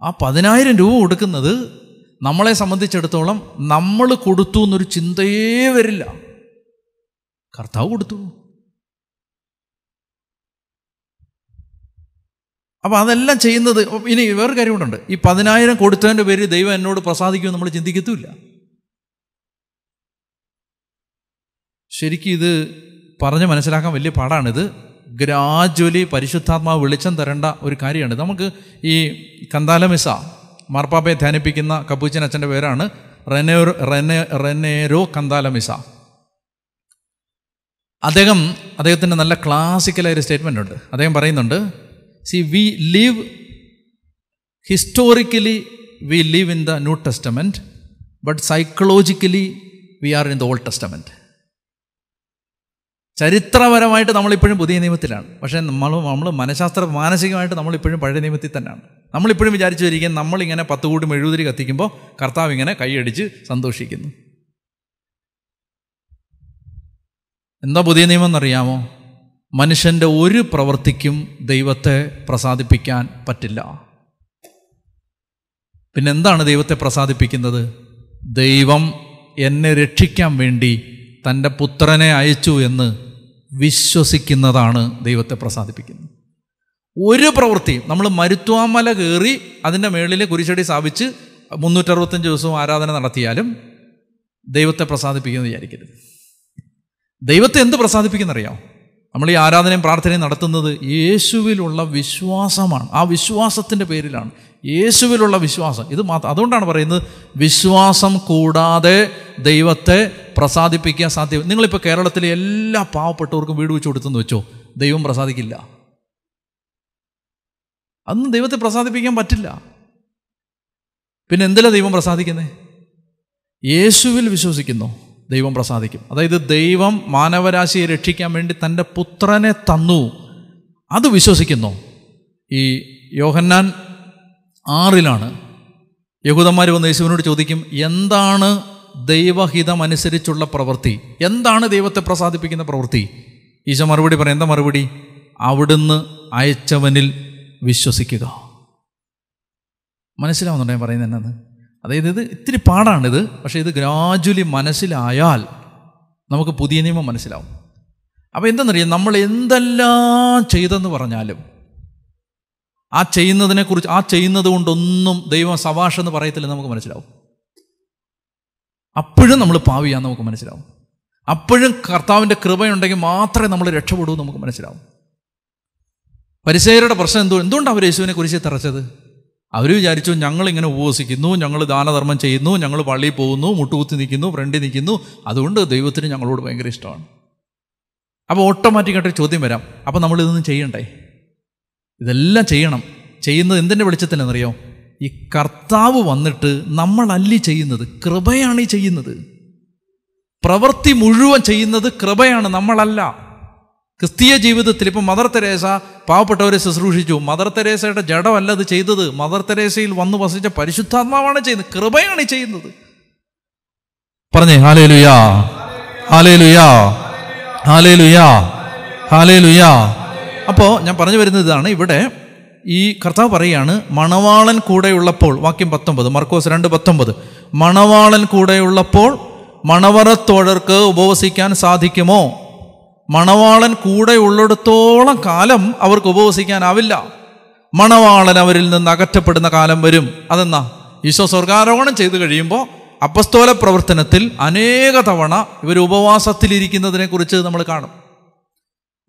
ആ പതിനായിരം രൂപ കൊടുക്കുന്നത് നമ്മളെ സംബന്ധിച്ചിടത്തോളം നമ്മൾ കൊടുത്തു എന്നൊരു ചിന്തയേ വരില്ല. കർത്താവ് കൊടുത്തു. അപ്പോൾ അതെല്ലാം ചെയ്യുന്നത് ഇനി വേറൊരു കാര്യം കൊണ്ടുണ്ട് ഈ പതിനായിരം കൊടുത്തതിന്റെ പേര് ദൈവം എന്നോട് പ്രസാദിക്കുമെന്ന് നമ്മൾ ചിന്തിക്കത്തുമില്ല. ശരിക്കും ഇത് പറഞ്ഞ് മനസ്സിലാക്കാൻ വലിയ പാടാണിത്. ഗ്രാജ്വലി പരിശുദ്ധാത്മാവ് വെളിച്ചം തരേണ്ട ഒരു കാര്യമാണ്. നമുക്ക് ഈ കന്താലമിസ മാർപ്പാപ്പയെ ധ്യാനിപ്പിക്കുന്ന കപ്പൂച്ചൻ അച്ഛന്റെ പേരാണ് റെനേ റെനേ റെനേരോ കന്താലമിസ അദ്ദേഹം അദ്ദേഹത്തിന്റെ നല്ല ക്ലാസിക്കലായ ഒരു സ്റ്റേറ്റ്മെന്റ് ഉണ്ട്. അദ്ദേഹം പറയുന്നുണ്ട് see we live historically we live in the New Testament but psychologically we are in the Old Testament ചരിത്രപരമായിട്ട് നമ്മളിപ്പോഴും പുതിയ നിയമത്തിലാണ്. പക്ഷേ നമ്മൾ നമ്മൾ മനഃശാസ്ത്ര മാനസികമായിട്ട് നമ്മളിപ്പോഴും പഴയ നിയമത്തിൽ തന്നെയാണ്. നമ്മളിപ്പോഴും വിചാരിച്ചു വരികയും നമ്മളിങ്ങനെ പത്ത് കൂട്ടും എഴുപതിരി കത്തിക്കുമ്പോൾ കർത്താവ് ഇങ്ങനെ കൈയടിച്ച് സന്തോഷിക്കുന്നു. എന്താ പുതിയ നിയമം എന്നറിയാമോ? മനുഷ്യന്റെ ഒരു പ്രവൃത്തിക്കും ദൈവത്തെ പ്രസാദിപ്പിക്കാൻ പറ്റില്ല. പിന്നെ എന്താണ് ദൈവത്തെ പ്രസാദിപ്പിക്കുന്നത്? ദൈവം എന്നെ രക്ഷിക്കാൻ വേണ്ടി തന്റെ പുത്രനെ അയച്ചു എന്ന് വിശ്വസിക്കുന്നതാണ് ദൈവത്തെ പ്രസാദിപ്പിക്കുന്നത്. ഒരു പ്രവൃത്തി നമ്മൾ മരുത്വാമല കയറി അതിന്റെ മേളിൽ കുരിശടി സ്ഥാപിച്ച് മുന്നൂറ്ററുപത്തഞ്ച് ദിവസവും ആരാധന നടത്തിയാലും ദൈവത്തെ പ്രസാദിപ്പിക്കുമെന്ന് വിചാരിക്കരുത്. ദൈവത്തെ എന്ത് പ്രസാദിപ്പിക്കുന്നറിയാമോ? നമ്മൾ ഈ ആരാധനയും പ്രാർത്ഥനയും നടത്തുന്നത് യേശുവിലുള്ള വിശ്വാസമാണ്. ആ വിശ്വാസത്തിന്റെ പേരിലാണ്. യേശുവിലുള്ള വിശ്വാസം. ഇത് മാത്രം അതുകൊണ്ടാണ് പറയുന്നത് വിശ്വാസം കൂടാതെ ദൈവത്തെ പ്രസാദിപ്പിക്കാൻ സാധ്യം നിങ്ങളിപ്പോൾ കേരളത്തിലെ എല്ലാ പാവപ്പെട്ടവർക്കും വീട് വെച്ച് കൊടുത്തെന്ന് വെച്ചോ? ദൈവം പ്രസാദിക്കില്ല. അന്ന് ദൈവത്തെ പ്രസാദിപ്പിക്കാൻ പറ്റില്ല. പിന്നെ എന്തിലാ ദൈവം പ്രസാദിക്കുന്നത് യേശുവിൽ വിശ്വസിക്കുന്നു ദൈവം പ്രസാദിക്കും. അതായത് ദൈവം മാനവരാശിയെ രക്ഷിക്കാൻ വേണ്ടി തന്റെ പുത്രനെ തന്നു. അത് വിശ്വസിക്കുന്നു. ഈ യോഹന്നാൻ ആറിലാണ്. യഹൂദന്മാർ വന്ന് യേശുവിനോട് ചോദിക്കും എന്താണ് ദൈവഹിതം അനുസരിച്ചുള്ള പ്രവൃത്തി? എന്താണ് ദൈവത്തെ പ്രസാദിപ്പിക്കുന്ന പ്രവൃത്തി? ഈശോ മറുപടി പറയും എന്താ മറുപടി? അവിടുന്ന് അയച്ചവനിൽ വിശ്വസിക്കുക. മനസ്സിലാവുന്നുണ്ടോ ഞാൻ പറയുന്നത് എന്നത് അതായത് ഇത് ഇത്തിരി പാടാണിത് പക്ഷേ ഇത് ഗ്രാജുവലി മനസ്സിലായാൽ നമുക്ക് പുതിയ നിയമം മനസ്സിലാവും. അപ്പോൾ എന്തെന്നറിയാം? നമ്മൾ എന്തെല്ലാം ചെയ്തെന്ന് പറഞ്ഞാലും ആ ചെയ്യുന്നതിനെക്കുറിച്ച് ആ ചെയ്യുന്നത് കൊണ്ടൊന്നും ദൈവം സവാഷ് എന്ന് പറയത്തില്ല നമുക്ക് മനസ്സിലാവും. അപ്പോഴും നമ്മൾ പാവിയാന്ന് നമുക്ക് മനസ്സിലാവും. അപ്പോഴും കർത്താവിന്റെ കൃപയുണ്ടെങ്കിൽ മാത്രമേ നമ്മൾ രക്ഷപ്പെടൂ നമുക്ക് മനസ്സിലാവും. പരിസയരുടെ പ്രശ്നം എന്തോ എന്തുകൊണ്ടാണ് അവർ യേശുവിനെ കുറിച്ച് തറച്ചത്? അവർ വിചാരിച്ചു ഞങ്ങളിങ്ങനെ ഉപവസിക്കുന്നു ഞങ്ങൾ ദാനധർമ്മം ചെയ്യുന്നു ഞങ്ങൾ പള്ളിയിൽ പോകുന്നു മുട്ടുകുത്തി നിൽക്കുന്നു ഫ്രണ്ടിൽ നിൽക്കുന്നു. അതുകൊണ്ട് ദൈവത്തിന് ഞങ്ങളോട് ഭയങ്കര ഇഷ്ടമാണ്. അപ്പോൾ ഓട്ടോമാറ്റിക്കായിട്ട് ചോദ്യം വരാം. അപ്പോൾ നമ്മൾ ഇതൊന്നും ചെയ്യണ്ടേ? ഇതെല്ലാം ചെയ്യണം. ചെയ്യുന്നത് എന്തിന്റെ വെളിച്ചത്തിലെന്നറിയോ? ഈ കർത്താവ് വന്നിട്ട് നമ്മളല്ലി ചെയ്യുന്നത് കൃപയാണ് ഈ ചെയ്യുന്നത്. പ്രവൃത്തി മുഴുവൻ ചെയ്യുന്നത് കൃപയാണ് നമ്മളല്ല. ക്രിസ്തീയ ജീവിതത്തിൽ ഇപ്പം മദർ തെരേസ പാവപ്പെട്ടവരെ ശുശ്രൂഷിച്ചു. മദർ തെരേസയുടെ ജഡമല്ല അത് ചെയ്തത്. മദർ തെരേസയിൽ വന്ന് വസിച്ച പരിശുദ്ധാത്മാവാണ് ചെയ്യുന്നത്. കൃപയാണ് ഈ ചെയ്യുന്നത്. പറഞ്ഞേ ഹാലേ ലുയാ ഹാലേ ലുയാ ഹാലേ ലുയാ ഹാലേ ലുയാ അപ്പോൾ ഞാൻ പറഞ്ഞു വരുന്നത് ഇതാണ്. ഇവിടെ ഈ കർത്താവ് പറയുകയാണ് മണവാളൻ കൂടെയുള്ളപ്പോൾ വാക്യം പത്തൊമ്പത് മർക്കോസ് രണ്ട് പത്തൊമ്പത് മണവാളൻ കൂടെയുള്ളപ്പോൾ മണവറത്തോഴർക്ക് ഉപവസിക്കാൻ സാധിക്കുമോ? മണവാളൻ കൂടെ ഉള്ളിടത്തോളം കാലം അവർക്ക് ഉപവസിക്കാനാവില്ല. മണവാളൻ അവരിൽ നിന്ന് അകറ്റപ്പെടുന്ന കാലം വരും. അതെന്നാ ഈശോ സ്വർഗാരോഹണം ചെയ്തു കഴിയുമ്പോൾ അപ്പസ്തോല പ്രവർത്തനത്തിൽ അനേക തവണ ഇവർ ഉപവാസത്തിലിരിക്കുന്നതിനെ കുറിച്ച് നമ്മൾ കാണും.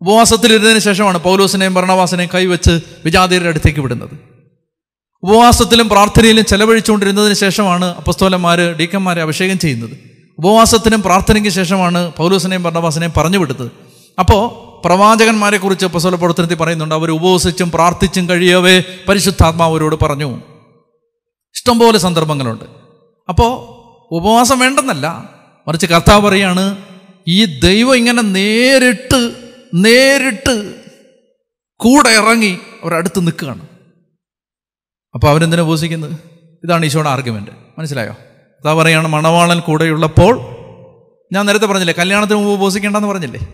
ഉപവാസത്തിലിരുന്നതിന് ശേഷമാണ് പൗലോസിനെയും ഭരണവാസിനെയും കൈവച്ച് വിജാതിയരുടെ അടുത്തേക്ക് വിടുന്നത്. ഉപവാസത്തിലും പ്രാർത്ഥനയിലും ചെലവഴിച്ചുകൊണ്ടിരുന്നതിന് ശേഷമാണ് അപ്പസ്തോലന്മാർ ഡീക്കന്മാരെ അഭിഷേകം ചെയ്യുന്നത്. ഉപവാസത്തിനും പ്രാർത്ഥനയ്ക്ക് ശേഷമാണ് പൗലോസിനെയും ഭരണവാസിനെയും പറഞ്ഞു വിടുന്നത്. അപ്പോൾ പ്രവാചകന്മാരെ കുറിച്ച് അപ്പസ്തോല പ്രവർത്തനത്തിൽ പറയുന്നുണ്ട് അവർ ഉപവസിച്ചും പ്രാർത്ഥിച്ചും കഴിയവേ പരിശുദ്ധാത്മാവരോട് പറഞ്ഞു. ഇഷ്ടംപോലെ സന്ദർഭങ്ങളുണ്ട്. അപ്പോൾ ഉപവാസം വേണ്ടെന്നല്ല. മറിച്ച് കർത്താവ് പറയാണ് ഈ ദൈവം ഇങ്ങനെ നേരിട്ട് നേരിട്ട് കൂടെ ഇറങ്ങി അവരടുത്ത് നിൽക്കുകയാണ്. അപ്പോൾ അവരെന്തിനാ ഉപസിക്കുന്നത്? ഇതാണ് ഈശോയുടെ ആർഗ്യുമെന്റ് മനസ്സിലായോ? അതാ പറയുകയാണ് മണവാളൻ കൂടെയുള്ളപ്പോൾ ഞാൻ നേരത്തെ പറഞ്ഞില്ലേ കല്യാണത്തിന് മുമ്പ് ഉപസിക്കേണ്ടെന്ന് പറഞ്ഞില്ലേ?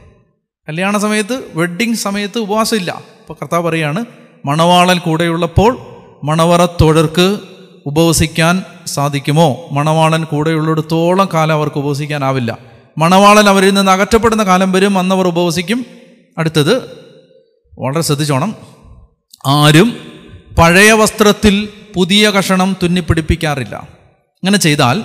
കല്യാണ സമയത്ത് വെഡ്ഡിങ് സമയത്ത് ഉപവാസമില്ല. അപ്പോൾ കർത്താവ് പറയാണ് മണവാളൻ കൂടെയുള്ളപ്പോൾ മണവറത്തോഴർക്ക് ഉപവസിക്കാൻ സാധിക്കുമോ? മണവാളൻ കൂടെയുള്ളിടത്തോളം കാലം അവർക്ക് ഉപവസിക്കാനാവില്ല. മണവാളൻ അവരിൽ നിന്ന് അകറ്റപ്പെടുന്ന കാലം വരും അന്നവർ ഉപവസിക്കും. അടുത്തത് വളരെ ശ്രദ്ധിച്ചോണം. ആരും പഴയ വസ്ത്രത്തിൽ പുതിയ കഷണം തുന്നിപ്പിടിപ്പിക്കാറില്ല. അങ്ങനെ ചെയ്താൽ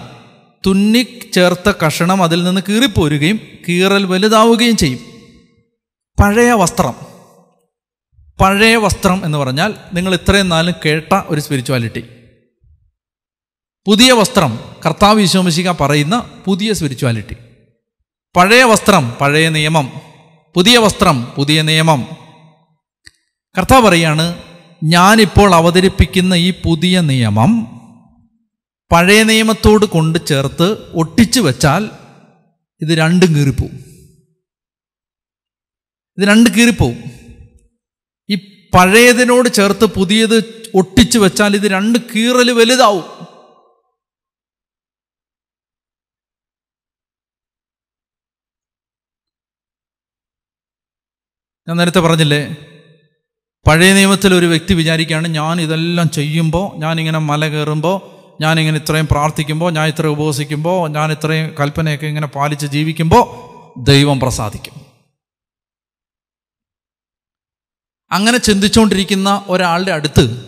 തുന്നി ചേർത്ത കഷണം അതിൽ നിന്ന് കീറിപ്പോരുകയും കീറൽ വലുതാവുകയും ചെയ്യും. പഴയ വസ്ത്രം പഴയ വസ്ത്രം എന്ന് പറഞ്ഞാൽ നിങ്ങൾ ഇത്രയും നാളും കേട്ട ഒരു സ്പിരിച്വാലിറ്റി പുതിയ വസ്ത്രം കർത്താവ് വിശ്വമിശിക പറയുന്ന പുതിയ സ്പിരിച്വാലിറ്റി പഴയ വസ്ത്രം പഴയ നിയമം പുതിയ വസ്ത്രം പുതിയ നിയമം. കർത്താവ് പറയാണ് ഞാനിപ്പോൾ അവതരിപ്പിക്കുന്ന ഈ പുതിയ നിയമം പഴയ നിയമത്തോട് കൊണ്ട് ചേർത്ത് ഒട്ടിച്ചു വെച്ചാൽ ഇത് രണ്ടും കീറിപ്പോവും. ഇത് രണ്ട് കീറിപ്പോവും. ഈ പഴയതിനോട് ചേർത്ത് പുതിയത് ഒട്ടിച്ചു വെച്ചാൽ ഇത് രണ്ട് കീറൽ വലുതാവും. ഞാൻ നേരത്തെ പറഞ്ഞില്ലേ? പഴയ നിയമത്തിൽ ഒരു വ്യക്തി വിചാരിക്കുകയാണ് ഞാൻ ഇതെല്ലാം ചെയ്യുമ്പോൾ ഞാനിങ്ങനെ മല കയറുമ്പോൾ ഞാനിങ്ങനെ ഇത്രയും പ്രാർത്ഥിക്കുമ്പോൾ ഞാൻ ഇത്രയും ഉപവസിക്കുമ്പോൾ ഞാൻ ഇത്രയും കൽപ്പനയൊക്കെ ഇങ്ങനെ പാലിച്ച് ജീവിക്കുമ്പോൾ ദൈവം പ്രസാദിക്കും. അങ്ങനെ ചിന്തിച്ചുകൊണ്ടിരിക്കുന്ന ഒരാളുടെ അടുത്ത്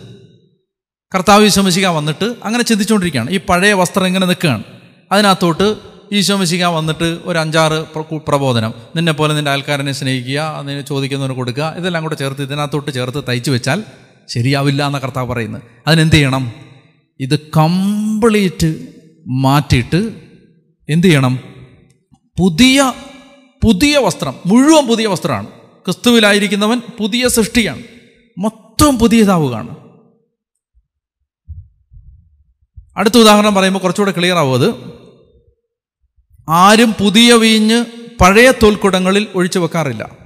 കർത്താവ് വിശ്വസിക്കാൻ വന്നിട്ട് അങ്ങനെ ചിന്തിച്ചുകൊണ്ടിരിക്കുകയാണ് ഈ പഴയ വസ്ത്രം ഇങ്ങനെ നിൽക്കുകയാണ്. അതിനകത്തോട്ട് ഈശോമിശിക വന്നിട്ട് ഒരു അഞ്ചാറ് പ്രബോധനം. നിന്നെ പോലെ നിന്റെ ആൾക്കാരനെ സ്നേഹിക്കുക അതിന് ചോദിക്കുന്നവന് കൊടുക്കുക ഇതെല്ലാം കൂടെ ചേർത്ത് ഇതിനകത്തോട്ട് ചേർത്ത് തയ്ച്ചു വെച്ചാൽ ശരിയാവില്ല എന്ന കർത്താവ് പറയുന്നത്. അതിനെന്ത് ചെയ്യണം? ഇത് കംപ്ലീറ്റ് മാറ്റിയിട്ട് എന്ത് ചെയ്യണം? പുതിയ പുതിയ വസ്ത്രം മുഴുവൻ പുതിയ വസ്ത്രമാണ്. ക്രിസ്തുവിലായിരിക്കുന്നവൻ പുതിയ സൃഷ്ടിയാണ്. മൊത്തം പുതിയതാവുകയാണ്. അടുത്ത ഉദാഹരണം പറയുമ്പോൾ കുറച്ചുകൂടെ ക്ലിയർ ആവും അത്. ആരും പുതിയ വീഞ്ഞ് പഴയ തോൽക്കുടങ്ങളിൽ ഒഴിച്ചു വെക്കാറില്ല.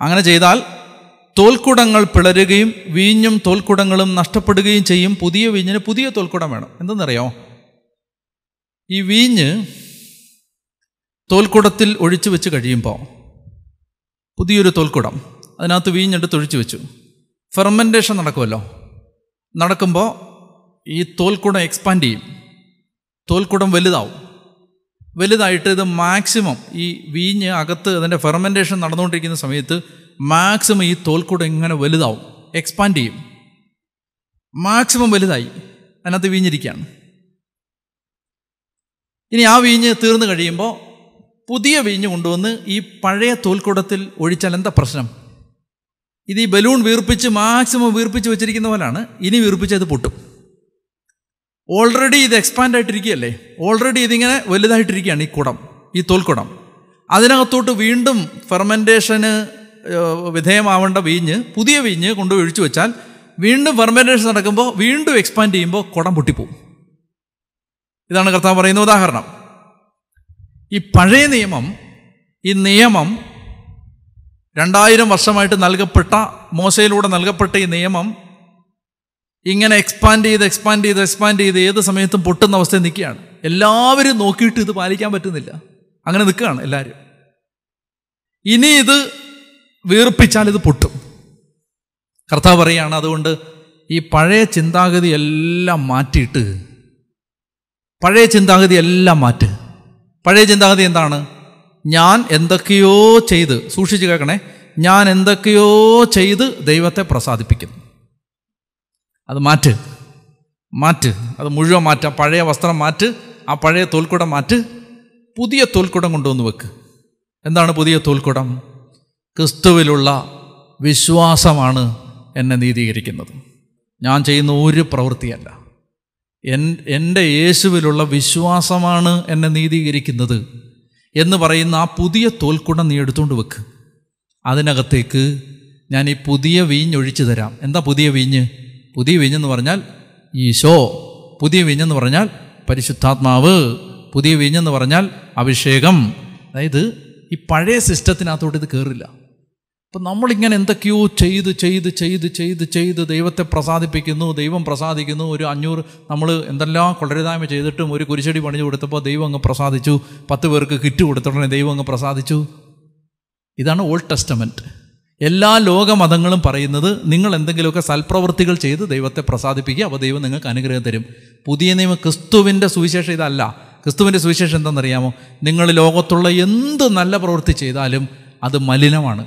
അങ്ങനെ ചെയ്താൽ തോൽക്കുടങ്ങൾ പിളരുകയും വീഞ്ഞും തോൽക്കുടങ്ങളും നഷ്ടപ്പെടുകയും ചെയ്യും. പുതിയ വീഞ്ഞിന് പുതിയ തോൽക്കുടം വേണം. എന്തെന്നറിയോ ഈ വീഞ്ഞ് തോൽക്കുടത്തിൽ ഒഴിച്ചു വെച്ച് കഴിയുമ്പോൾ പുതിയൊരു തോൽക്കുടം അതിനകത്ത് വീഞ്ഞെടുത്ത് ഒഴിച്ചു വെച്ചു. ഫെർമെന്റേഷൻ നടക്കുമല്ലോ. നടക്കുമ്പോൾ ഈ തോൽക്കുടം എക്സ്പാൻഡ് ചെയ്യും. തോൽക്കുടം വലുതാവും. വലുതായിട്ട് ഇത് മാക്സിമം ഈ വീഞ്ഞ് അകത്ത് അതിന്റെ ഫെർമെന്റേഷൻ നടന്നുകൊണ്ടിരിക്കുന്ന സമയത്ത് മാക്സിമം ഈ തോൽക്കൂടെ ഇങ്ങനെ വലുതാവും എക്സ്പാൻഡ് ചെയ്യും. മാക്സിമം വലുതായി അതിനകത്ത് വീഞ്ഞിരിക്കുകയാണ്. ഇനി ആ വീഞ്ഞ് തീർന്നു കഴിയുമ്പോൾ പുതിയ വീഞ്ഞ് കൊണ്ടുവന്ന് ഈ പഴയ തോൽക്കൂടത്തിൽ ഒഴിച്ചാൽ എന്താ പ്രശ്നം? ഇത് ഈ ബലൂൺ വീർപ്പിച്ച് മാക്സിമം വീർപ്പിച്ച് വെച്ചിരിക്കുന്ന പോലാണ് ഇനി വീർപ്പിച്ച് അത് പൊട്ടും. ഓൾറെഡി ഇത് എക്സ്പാൻഡ് ആയിട്ടിരിക്കുകയല്ലേ? ഓൾറെഡി ഇതിങ്ങനെ വലുതായിട്ടിരിക്കുകയാണ് ഈ കുടം ഈ തോൽക്കുടം. അതിനകത്തോട്ട് വീണ്ടും ഫെർമെന്റേഷന് വിധേയമാവേണ്ട വീഞ്ഞ് പുതിയ വീഞ്ഞ് കൊണ്ട് ഒഴിച്ചു വെച്ചാൽ വീണ്ടും ഫെർമെന്റേഷൻ നടക്കുമ്പോൾ വീണ്ടും എക്സ്പാൻഡ് ചെയ്യുമ്പോൾ കുടം പൊട്ടിപ്പോവും. ഇതാണ് കർത്താവ് പറയുന്ന ഉദാഹരണം. ഈ പഴയ നിയമം ഈ നിയമം രണ്ടായിരം വർഷമായിട്ട് നൽകപ്പെട്ട മോശയിലൂടെ നൽകപ്പെട്ട ഈ നിയമം ഇങ്ങനെ എക്സ്പാൻഡ് ചെയ്ത് എക്സ്പാൻഡ് ചെയ്ത് എക്സ്പാൻഡ് ചെയ്ത് ഏത് സമയത്തും പൊട്ടുന്ന അവസ്ഥയിൽ നിൽക്കുകയാണ്. എല്ലാവരും നോക്കിയിട്ട് ഇത് പാലിക്കാൻ പറ്റുന്നില്ല. അങ്ങനെ നിൽക്കുകയാണ് എല്ലാവരും. ഇനി ഇത് വീർപ്പിച്ചാൽ ഇത് പൊട്ടും. കർത്താവ് പറയുകയാണ് അതുകൊണ്ട് ഈ പഴയ ചിന്താഗതി എല്ലാം മാറ്റിയിട്ട് പഴയ ചിന്താഗതി എല്ലാം മാറ്റ്. പഴയ ചിന്താഗതി എന്താണ്? ഞാൻ എന്തൊക്കെയോ ചെയ്ത് സൂക്ഷിച്ച് കേൾക്കണേ ഞാൻ എന്തൊക്കെയോ ചെയ്ത് ദൈവത്തെ പ്രസാദിപ്പിക്കുന്നു. അത് മാറ്റ്. മാറ്റ്. അത് മുഴുവൻ മാറ്റാം. പഴയ വസ്ത്രം മാറ്റ്. ആ പഴയ തോൽക്കുടം മാറ്റ്. പുതിയ തോൽക്കുടം കൊണ്ടുവന്ന് വെക്ക്. എന്താണ് പുതിയ തോൽക്കുടം? ക്രിസ്തുവിലുള്ള വിശ്വാസമാണ് എന്നെ നീതീകരിക്കുന്നത്. ഞാൻ ചെയ്യുന്ന ഒരു പ്രവൃത്തിയല്ല. എൻ എന്റെ യേശുവിലുള്ള വിശ്വാസമാണ് എന്നെ നീതീകരിക്കുന്നത് എന്ന് പറയുന്ന ആ പുതിയ തോൽക്കുടം നീ എടുത്തുകൊണ്ട് വെക്ക്. അതിനകത്തേക്ക് ഞാൻ ഈ പുതിയ വീഞ്ഞൊഴിച്ചു തരാം. എന്താ പുതിയ വീഞ്ഞ്? പുതിയ വിഞ്ഞെന്ന് പറഞ്ഞാൽ ഈശോ പുതിയ വിഞ്ഞെന്ന് പറഞ്ഞാൽ പരിശുദ്ധാത്മാവ് പുതിയ വിഞ്ഞെന്ന് പറഞ്ഞാൽ അഭിഷേകം. അതായത് ഈ പഴയ സിസ്റ്റത്തിനകത്തോട്ട് ഇത് കയറില്ല അപ്പം നമ്മളിങ്ങനെ എന്തൊക്കെയോ ചെയ്ത് ചെയ്ത് ചെയ്ത് ചെയ്ത് ചെയ്ത് ദൈവത്തെ പ്രസാദിപ്പിക്കുന്നു ദൈവം പ്രസാദിക്കുന്നു ഒരു അഞ്ഞൂറ് നമ്മൾ എന്തെല്ലാം കൊള്ളരുതായ്മ ചെയ്തിട്ടും ഒരു കുരിശടി പണിഞ്ഞു കൊടുത്തപ്പോൾ ദൈവം അങ്ങ് പ്രസാദിച്ചു. പത്ത് പേർക്ക് കിറ്റ് കൊടുത്തുടനെ ദൈവം അങ്ങ് പ്രസാദിച്ചു. ഇതാണ് ഓൾഡ് ടെസ്റ്റമെന്റ് എല്ലാ ലോകമതങ്ങളും പറയുന്നത് നിങ്ങൾ എന്തെങ്കിലുമൊക്കെ സൽപ്രവൃത്തികൾ ചെയ്ത് ദൈവത്തെ പ്രസാദിപ്പിക്കുക അപ്പോൾ ദൈവം നിങ്ങൾക്ക് അനുഗ്രഹം തരും. പുതിയ നിയമം ക്രിസ്തുവിന്റെ സുവിശേഷം ഇതല്ല. ക്രിസ്തുവിന്റെ സുവിശേഷം എന്താണെന്നറിയാമോ? നിങ്ങൾ ലോകത്തുള്ള എന്ത് നല്ല പ്രവൃത്തി ചെയ്താലും അത് മലിനമാണ്.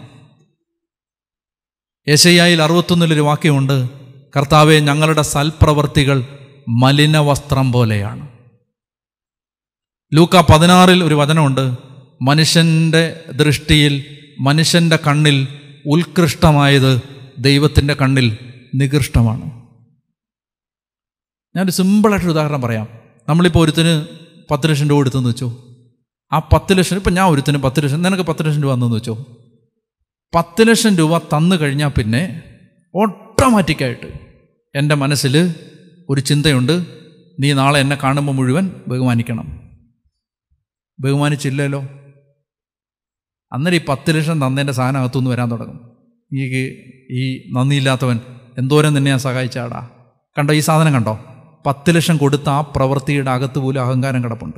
യശയായിൽ അറുപത്തൊന്നിലൊരു വാക്യമുണ്ട്. കർത്താവെ ഞങ്ങളുടെ സൽപ്രവർത്തികൾ മലിന വസ്ത്രം പോലെയാണ്. ലൂക്ക പതിനാറിൽ ഒരു വചനമുണ്ട്. മനുഷ്യന്റെ ദൃഷ്ടിയിൽ മനുഷ്യന്റെ കണ്ണിൽ ഉത്കൃഷ്ടമായത് ദൈവത്തിന്റെ കണ്ണിൽ നികൃഷ്ടമാണ്. ഞാനൊരു സിമ്പിളായിട്ടൊരു ഉദാഹരണം പറയാം. നമ്മളിപ്പോൾ ഒരുത്തിന് പത്ത് ലക്ഷം രൂപ എടുത്തെന്ന് വെച്ചോ. ആ പത്ത് ലക്ഷം ഇപ്പം ഞാൻ ഒരുത്തിന് പത്ത് ലക്ഷം നിനക്ക് പത്ത് ലക്ഷം രൂപ തന്നെന്ന് വെച്ചോ. പത്ത് ലക്ഷം രൂപ തന്നു കഴിഞ്ഞാൽ പിന്നെ ഓട്ടോമാറ്റിക്കായിട്ട് എന്റെ മനസ്സിൽ ഒരു ചിന്തയുണ്ട്. നീ നാളെ എന്നെ കാണുമ്പോൾ മുഴുവൻ ബഹുമാനിക്കണം. ബഹുമാനിച്ചില്ലല്ലോ? അന്നേരം ഈ പത്ത് ലക്ഷം തന്നതിന്റെ സാധനം അകത്തുനിന്ന് വരാൻ തുടങ്ങും. ഈ ഈ നന്ദിയില്ലാത്തവൻ എന്തോരം നിന്നെ ഞാൻ സഹായിച്ചാടാ? കണ്ടോ ഈ സാധനം കണ്ടോ? പത്ത് ലക്ഷം കൊടുത്ത ആ പ്രവൃത്തിയുടെ അകത്ത് പോലും അഹങ്കാരം കിടപ്പുണ്ട്.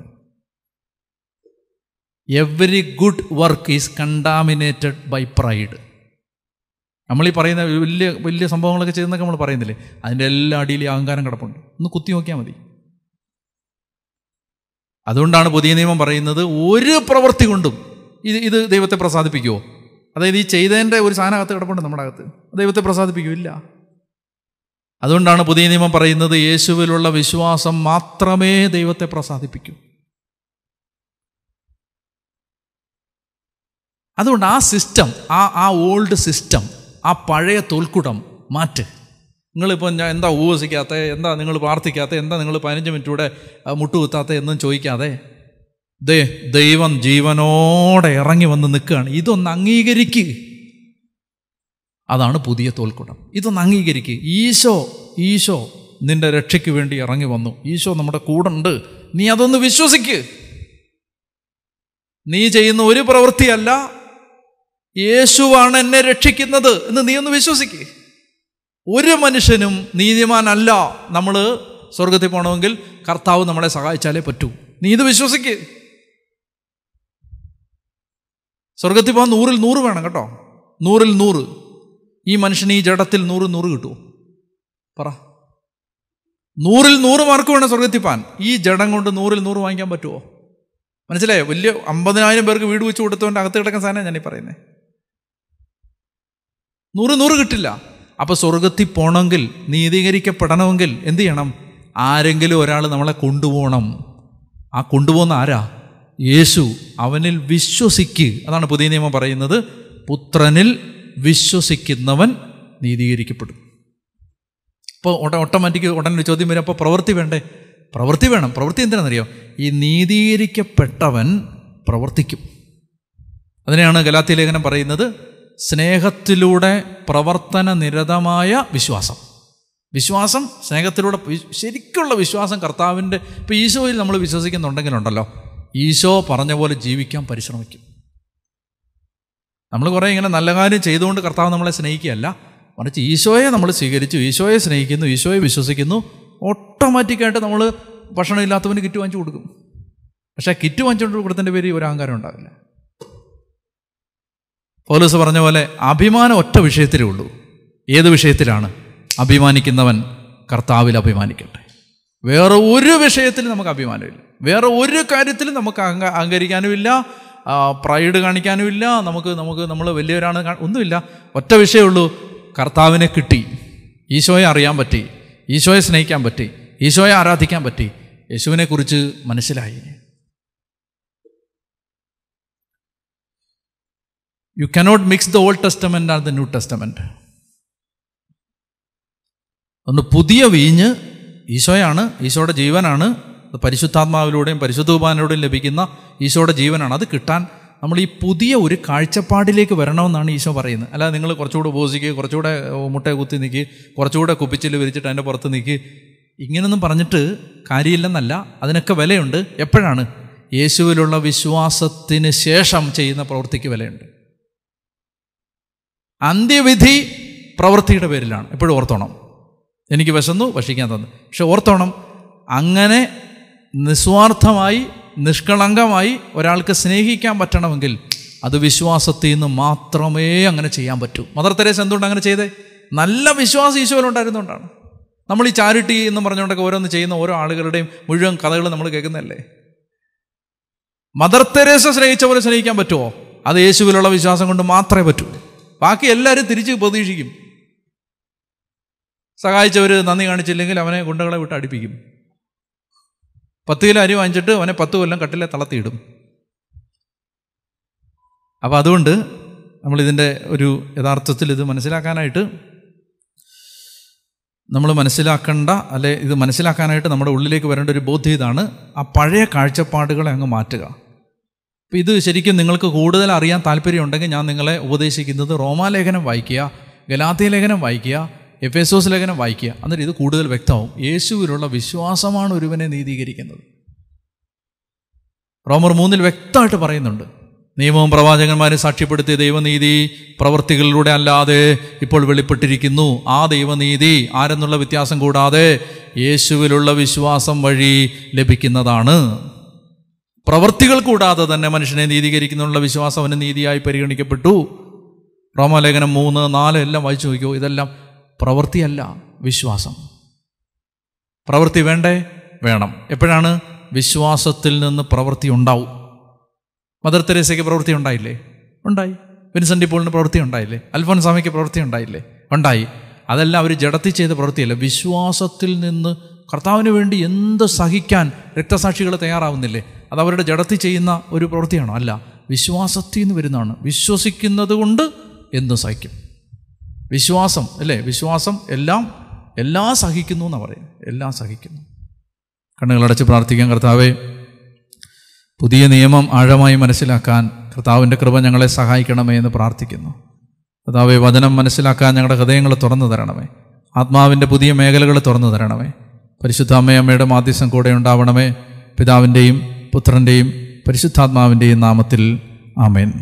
Every good work is contaminated by pride. നമ്മളീ പറയുന്ന വലിയ വലിയ സംഭവങ്ങളൊക്കെ ചെയ്യുന്നൊക്കെ നമ്മൾ പറയുന്നില്ലേ? അതിന്റെ എല്ലാ അടിയിൽ ഈ അഹങ്കാരം കിടപ്പുണ്ട്. ഒന്ന് കുത്തി നോക്കിയാൽ മതി. അതുകൊണ്ടാണ് പുതിയ നിയമം പറയുന്നത് ഒരു പ്രവൃത്തി കൊണ്ടും ഇത് ഇത് ദൈവത്തെ പ്രസാദിപ്പിക്കുമോ അതായത് ഈ ചെയ്തതിന്റെ ഒരു സാധനം അകത്ത് കിടപ്പുണ്ട് നമ്മുടെ അകത്ത്. ദൈവത്തെ പ്രസാദിപ്പിക്കുമില്ല അതുകൊണ്ടാണ് പുതിയ നിയമം പറയുന്നത് യേശുവിലുള്ള വിശ്വാസം മാത്രമേ ദൈവത്തെ പ്രസാദിപ്പിക്കൂ. അതുകൊണ്ട് ആ സിസ്റ്റം ആ ആ ഓൾഡ് സിസ്റ്റം ആ പഴയ തോൽക്കുടം മാറ്റ്. നിങ്ങളിപ്പോൾ ഞാൻ എന്താ ഉപവസിക്കാത്ത? എന്താ നിങ്ങൾ പ്രാർത്ഥിക്കാത്ത? എന്താ നിങ്ങൾ പതിനഞ്ച് മിനിറ്റൂടെ മുട്ടുകുത്താത്ത? എന്നും ചോദിക്കാതെ ദേ ദൈവം ജീവനോടെ ഇറങ്ങി വന്ന് നിൽക്കുകയാണ്. ഇതൊന്ന് അംഗീകരിക്കുക അതാണ് പുതിയ തോൽക്കുടം ഇതൊന്ന് അംഗീകരിക്കുക ഈശോ ഈശോ നിന്റെ രക്ഷയ്ക്ക് വേണ്ടി ഇറങ്ങി വന്നു. ഈശോ നമ്മുടെ കൂടെ ഉണ്ട് നീ അതൊന്ന് വിശ്വസിക്ക്. നീ ചെയ്യുന്ന ഒരു പ്രവൃത്തിയല്ല. യേശുവാണ് എന്നെ രക്ഷിക്കുന്നത് എന്ന് നീ ഒന്ന് വിശ്വസിക്ക്. ഒരു മനുഷ്യനും നീതിമാനല്ല. നമ്മൾ സ്വർഗത്തിൽ പോകണമെങ്കിൽ കർത്താവ് നമ്മളെ സഹായിച്ചാലേ പറ്റൂ. നീ ഇത് വിശ്വസിക്ക്. സ്വർഗത്തിൽ പോകാൻ നൂറിൽ നൂറ് വേണം കേട്ടോ. നൂറിൽ നൂറ്. ഈ മനുഷ്യന് ഈ ജഡത്തിൽ നൂറ് നൂറ് കിട്ടുമോ പറ. നൂറിൽ നൂറ് മാർക്ക് വേണം സ്വർഗത്തിൽ പോകാൻ ഈ ജഡം കൊണ്ട് നൂറിൽ നൂറ് വാങ്ങിക്കാൻ പറ്റുമോ മനസ്സിലായോ? വലിയ അമ്പതിനായിരം പേർക്ക് വീട് വെച്ച് കൊടുത്തുകൊണ്ട് അകത്ത് കിടക്കുന്ന സാധനം ഞാനീ പറയുന്നത് നൂറ് നൂറ് കിട്ടില്ല. അപ്പോൾ സ്വർഗത്തിൽ പോകണമെങ്കിൽ നീതീകരിക്കപ്പെടണമെങ്കിൽ എന്ത് ചെയ്യണം? ആരെങ്കിലും ഒരാൾ നമ്മളെ കൊണ്ടുപോകണം. ആ കൊണ്ടുപോകുന്ന ആരാ? യേശു അവനിൽ വിശ്വസിക്ക്. അതാണ് പുതിയ നിയമം പറയുന്നത്. പുത്രനിൽ വിശ്വസിക്കുന്നവൻ നീതീകരിക്കപ്പെടും. ഇപ്പോൾ ഓട്ടോമാറ്റിക് ഉടനെ ചോദ്യം വരും അപ്പോൾ പ്രവൃത്തി വേണ്ടേ? പ്രവൃത്തി വേണം. പ്രവൃത്തി എന്തിനാണെന്നറിയോ? ഈ നീതീകരിക്കപ്പെട്ടവൻ പ്രവർത്തിക്കും. അതിനെയാണ് ഗലാത്തി ലേഖനം പറയുന്നത്. സ്നേഹത്തിലൂടെ പ്രവർത്തന നിരതമായ വിശ്വാസം. വിശ്വാസം സ്നേഹത്തിലൂടെ ശരിക്കുള്ള വിശ്വാസം കർത്താവിന്റെ ഇപ്പോൾ ഈശോയിൽ നമ്മൾ വിശ്വസിക്കുന്നുണ്ടെങ്കിലുണ്ടല്ലോ. ഈശോ പറഞ്ഞ പോലെ ജീവിക്കാൻ പരിശ്രമിക്കും. നമ്മൾ കുറേ ഇങ്ങനെ നല്ല കാര്യം ചെയ്തുകൊണ്ട് കർത്താവ് നമ്മളെ സ്നേഹിക്കുകയല്ല. മറിച്ച് ഈശോയെ നമ്മൾ സ്വീകരിച്ചു ഈശോയെ സ്നേഹിക്കുന്നു ഈശോയെ വിശ്വസിക്കുന്നു. ഓട്ടോമാറ്റിക്കായിട്ട് നമ്മൾ ഭക്ഷണം ഇല്ലാത്തവന് കിറ്റ് വാങ്ങിച്ചു കൊടുക്കും. പക്ഷേ കിറ്റ് വാങ്ങിച്ചുകൊണ്ട് കൊടുത്തതിന്റെ പേര് ഒരു അഹങ്കാരം ഉണ്ടാവില്ല. പോലീസ് പറഞ്ഞ പോലെ അഭിമാനം ഒറ്റ വിഷയത്തിലേ ഉള്ളൂ. ഏത് വിഷയത്തിലാണ്? അഭിമാനിക്കുന്നവൻ കർത്താവിൽ അഭിമാനിക്കട്ടെ. വേറെ ഒരു വിഷയത്തിലും നമുക്ക് അഭിമാനമില്ല. വേറെ ഒരു കാര്യത്തിലും നമുക്ക് അഹങ്ക അഹങ്കരിക്കാനുമില്ല. പ്രൈഡ് കാണിക്കാനും ഇല്ല നമുക്ക് നമുക്ക് നമ്മൾ വലിയവരാണ് ഒന്നുമില്ല. ഒറ്റ വിഷയമുള്ളൂ കർത്താവിനെ കിട്ടി. ഈശോയെ അറിയാൻ പറ്റി. ഈശോയെ സ്നേഹിക്കാൻ പറ്റി. ഈശോയെ ആരാധിക്കാൻ പറ്റി. യേശുവിനെക്കുറിച്ച് മനസ്സിലായി. You cannot mix the Old Testament and the New Testament ഒന്ന് പുതിയ വീഞ്ഞ് ഈശോയാണ് ഈശോയുടെ ജീവനാണ്. പരിശുദ്ധാത്മാവിലൂടെയും പരിശുദ്ധ ലഭിക്കുന്ന ഈശോയുടെ ജീവനാണ്. അത് കിട്ടാൻ നമ്മൾ ഈ പുതിയ ഒരു കാഴ്ചപ്പാടിലേക്ക് വരണമെന്നാണ് ഈശോ പറയുന്നത്. അല്ലാതെ നിങ്ങൾ കുറച്ചുകൂടെ ഉപസിക്കുക കുറച്ചുകൂടെ മുട്ട കുത്തി നിൽക്കി കുറച്ചുകൂടെ കുപ്പിച്ചിൽ വിരിച്ചിട്ട് അതിന്റെ പുറത്ത് നിൽക്കി ഇങ്ങനൊന്നും പറഞ്ഞിട്ട് കാര്യമില്ലെന്നല്ല അതിനൊക്കെ വിലയുണ്ട്. എപ്പോഴാണ്? യേശുവിലുള്ള വിശ്വാസത്തിന് ശേഷം ചെയ്യുന്ന പ്രവൃത്തിക്ക് വിലയുണ്ട്. അന്ത്യവിധി പ്രവൃത്തിയുടെ പേരിലാണ്. എപ്പോഴും ഓർത്തോണം. എനിക്ക് വിശന്നു ഭക്ഷിക്കാൻ തന്നു. പക്ഷെ ഓർത്തോണം അങ്ങനെ നിസ്വാർത്ഥമായി നിഷ്കളങ്കമായി ഒരാൾക്ക് സ്നേഹിക്കാൻ പറ്റണമെങ്കിൽ അത് വിശ്വാസത്തിൽ നിന്ന് മാത്രമേ അങ്ങനെ ചെയ്യാൻ പറ്റൂ. മദർ തെരേസ് എന്തുകൊണ്ട് അങ്ങനെ ചെയ്തേ? നല്ല വിശ്വാസം ഈശോയിലുണ്ടായിരുന്നുകൊണ്ടാണ് നമ്മൾ ഈ ചാരിറ്റി എന്ന് പറഞ്ഞുകൊണ്ടൊക്കെ ഓരോന്ന് ചെയ്യുന്ന ഓരോ ആളുകളുടെയും മുഴുവൻ കഥകൾ നമ്മൾ കേൾക്കുന്നതല്ലേ? മദർ തെരേസ സ്നേഹിച്ച പോലെ സ്നേഹിക്കാൻ പറ്റുമോ? അത് യേശുവിലുള്ള വിശ്വാസം കൊണ്ട് മാത്രമേ പറ്റൂ. ബാക്കി എല്ലാവരും തിരിച്ച് പ്രതീക്ഷിക്കും. സഹായിച്ചവർ നന്ദി കാണിച്ചില്ലെങ്കിൽ അവനെ ഗുണ്ടകളെ വിട്ട് അടിപ്പിക്കും. പത്ത് കിലോ അരി വാങ്ങിച്ചിട്ട് അവനെ പത്ത് കൊല്ലം കട്ടിലെ തളർത്തിയിടും. അപ്പോൾ അതുകൊണ്ട് നമ്മളിതിന്റെ ഒരു യഥാർത്ഥത്തിൽ ഇത് മനസ്സിലാക്കാനായിട്ട് നമ്മൾ മനസ്സിലാക്കേണ്ട അല്ലെ ഇത് മനസ്സിലാക്കാനായിട്ട് നമ്മുടെ ഉള്ളിലേക്ക് വരേണ്ട ഒരു ബോധ്യം ഇതാണ്. ആ പഴയ കാഴ്ചപ്പാടുകളെ അങ്ങ് മാറ്റുക. അപ്പോൾ ഇത് ശരിക്കും നിങ്ങൾക്ക് കൂടുതൽ അറിയാൻ താല്പര്യമുണ്ടെങ്കിൽ ഞാൻ നിങ്ങളെ ഉപദേശിക്കുന്നത് റോമാലേഖനം വായിക്കുക ഗലാത്തിയ ലേഖനം വായിക്കുക എഫ് എസോസ് ലേഖനം വായിക്കുക. എന്നിട്ട് ഇത് കൂടുതൽ വ്യക്തമാവും. യേശുവിലുള്ള വിശ്വാസമാണ് ഒരുവനെ നീതീകരിക്കുന്നത്. റോമർ മൂന്നിൽ വ്യക്തമായിട്ട് പറയുന്നുണ്ട്. നിയമവും പ്രവാചകന്മാരെ സാക്ഷ്യപ്പെടുത്തിയ ദൈവനീതി പ്രവൃത്തികളിലൂടെ അല്ലാതെ ഇപ്പോൾ വെളിപ്പെട്ടിരിക്കുന്നു. ആ ദൈവനീതി ആരെന്നുള്ള വ്യത്യാസം കൂടാതെ യേശുവിലുള്ള വിശ്വാസം വഴി ലഭിക്കുന്നതാണ്. പ്രവൃത്തികൾ കൂടാതെ തന്നെ മനുഷ്യനെ നീതീകരിക്കുന്നുള്ള വിശ്വാസം അവന് നീതിയായി പരിഗണിക്കപ്പെട്ടു. റോമലേഖനം മൂന്ന് നാല് എല്ലാം വായിച്ചു നോക്കിയോ ഇതെല്ലാം പ്രവൃത്തിയല്ല വിശ്വാസം. പ്രവൃത്തി വേണ്ടേ? വേണം. എപ്പോഴാണ്? വിശ്വാസത്തിൽ നിന്ന് പ്രവൃത്തി ഉണ്ടാവും. മദർ തെരേസയ്ക്ക് പ്രവൃത്തി ഉണ്ടായില്ലേ? ഉണ്ടായി. വിൻസെന്റ് പോളിന് പ്രവൃത്തി ഉണ്ടായില്ലേ? അൽഫോൻസാമയ്ക്ക് പ്രവൃത്തി ഉണ്ടായില്ലേ? ഉണ്ടായി. അതെല്ലാം അവർ ജഡത്തിൽ ചെയ്ത പ്രവൃത്തിയല്ല. വിശ്വാസത്തിൽ നിന്ന് കർത്താവിന് വേണ്ടി എന്ത് സഹിക്കാൻ രക്തസാക്ഷികൾ തയ്യാറാവുന്നില്ലേ? അത് അവരുടെ ജഡത്തിൽ ചെയ്യുന്ന ഒരു പ്രവൃത്തിയാണോ? അല്ല. വിശ്വാസത്തിൽ നിന്ന് വരുന്നതാണ്. വിശ്വസിക്കുന്നത് കൊണ്ട് എന്ത് സഹിക്കും? വിശ്വാസം അല്ലേ? വിശ്വാസം എല്ലാം എല്ലാം സഹിക്കുന്നു എന്നാണ് പറയും എല്ലാം സഹിക്കുന്നു. കണ്ണുകളടച്ച് പ്രാർത്ഥിക്കാൻ കർത്താവേ. പുതിയ നിയമം ആഴമായി മനസ്സിലാക്കാൻ കർത്താവിന്റെ കൃപ ഞങ്ങളെ സഹായിക്കണമേ എന്ന് പ്രാർത്ഥിക്കുന്നു. കർത്താവെ വചനം മനസ്സിലാക്കാൻ ഞങ്ങളുടെ ഹൃദയങ്ങൾ തുറന്നു തരണമേ. ആത്മാവിന്റെ പുതിയ മേഖലകൾ തുറന്നു തരണമേ. പരിശുദ്ധ അമ്മയമ്മയുടെ മാധ്യസം കൂടെ ഉണ്ടാവണമേ. പിതാവിന്റെയും പുത്രന്റെയും പരിശുദ്ധാത്മാവിന്റെയും നാമത്തിൽ ആമേൻ.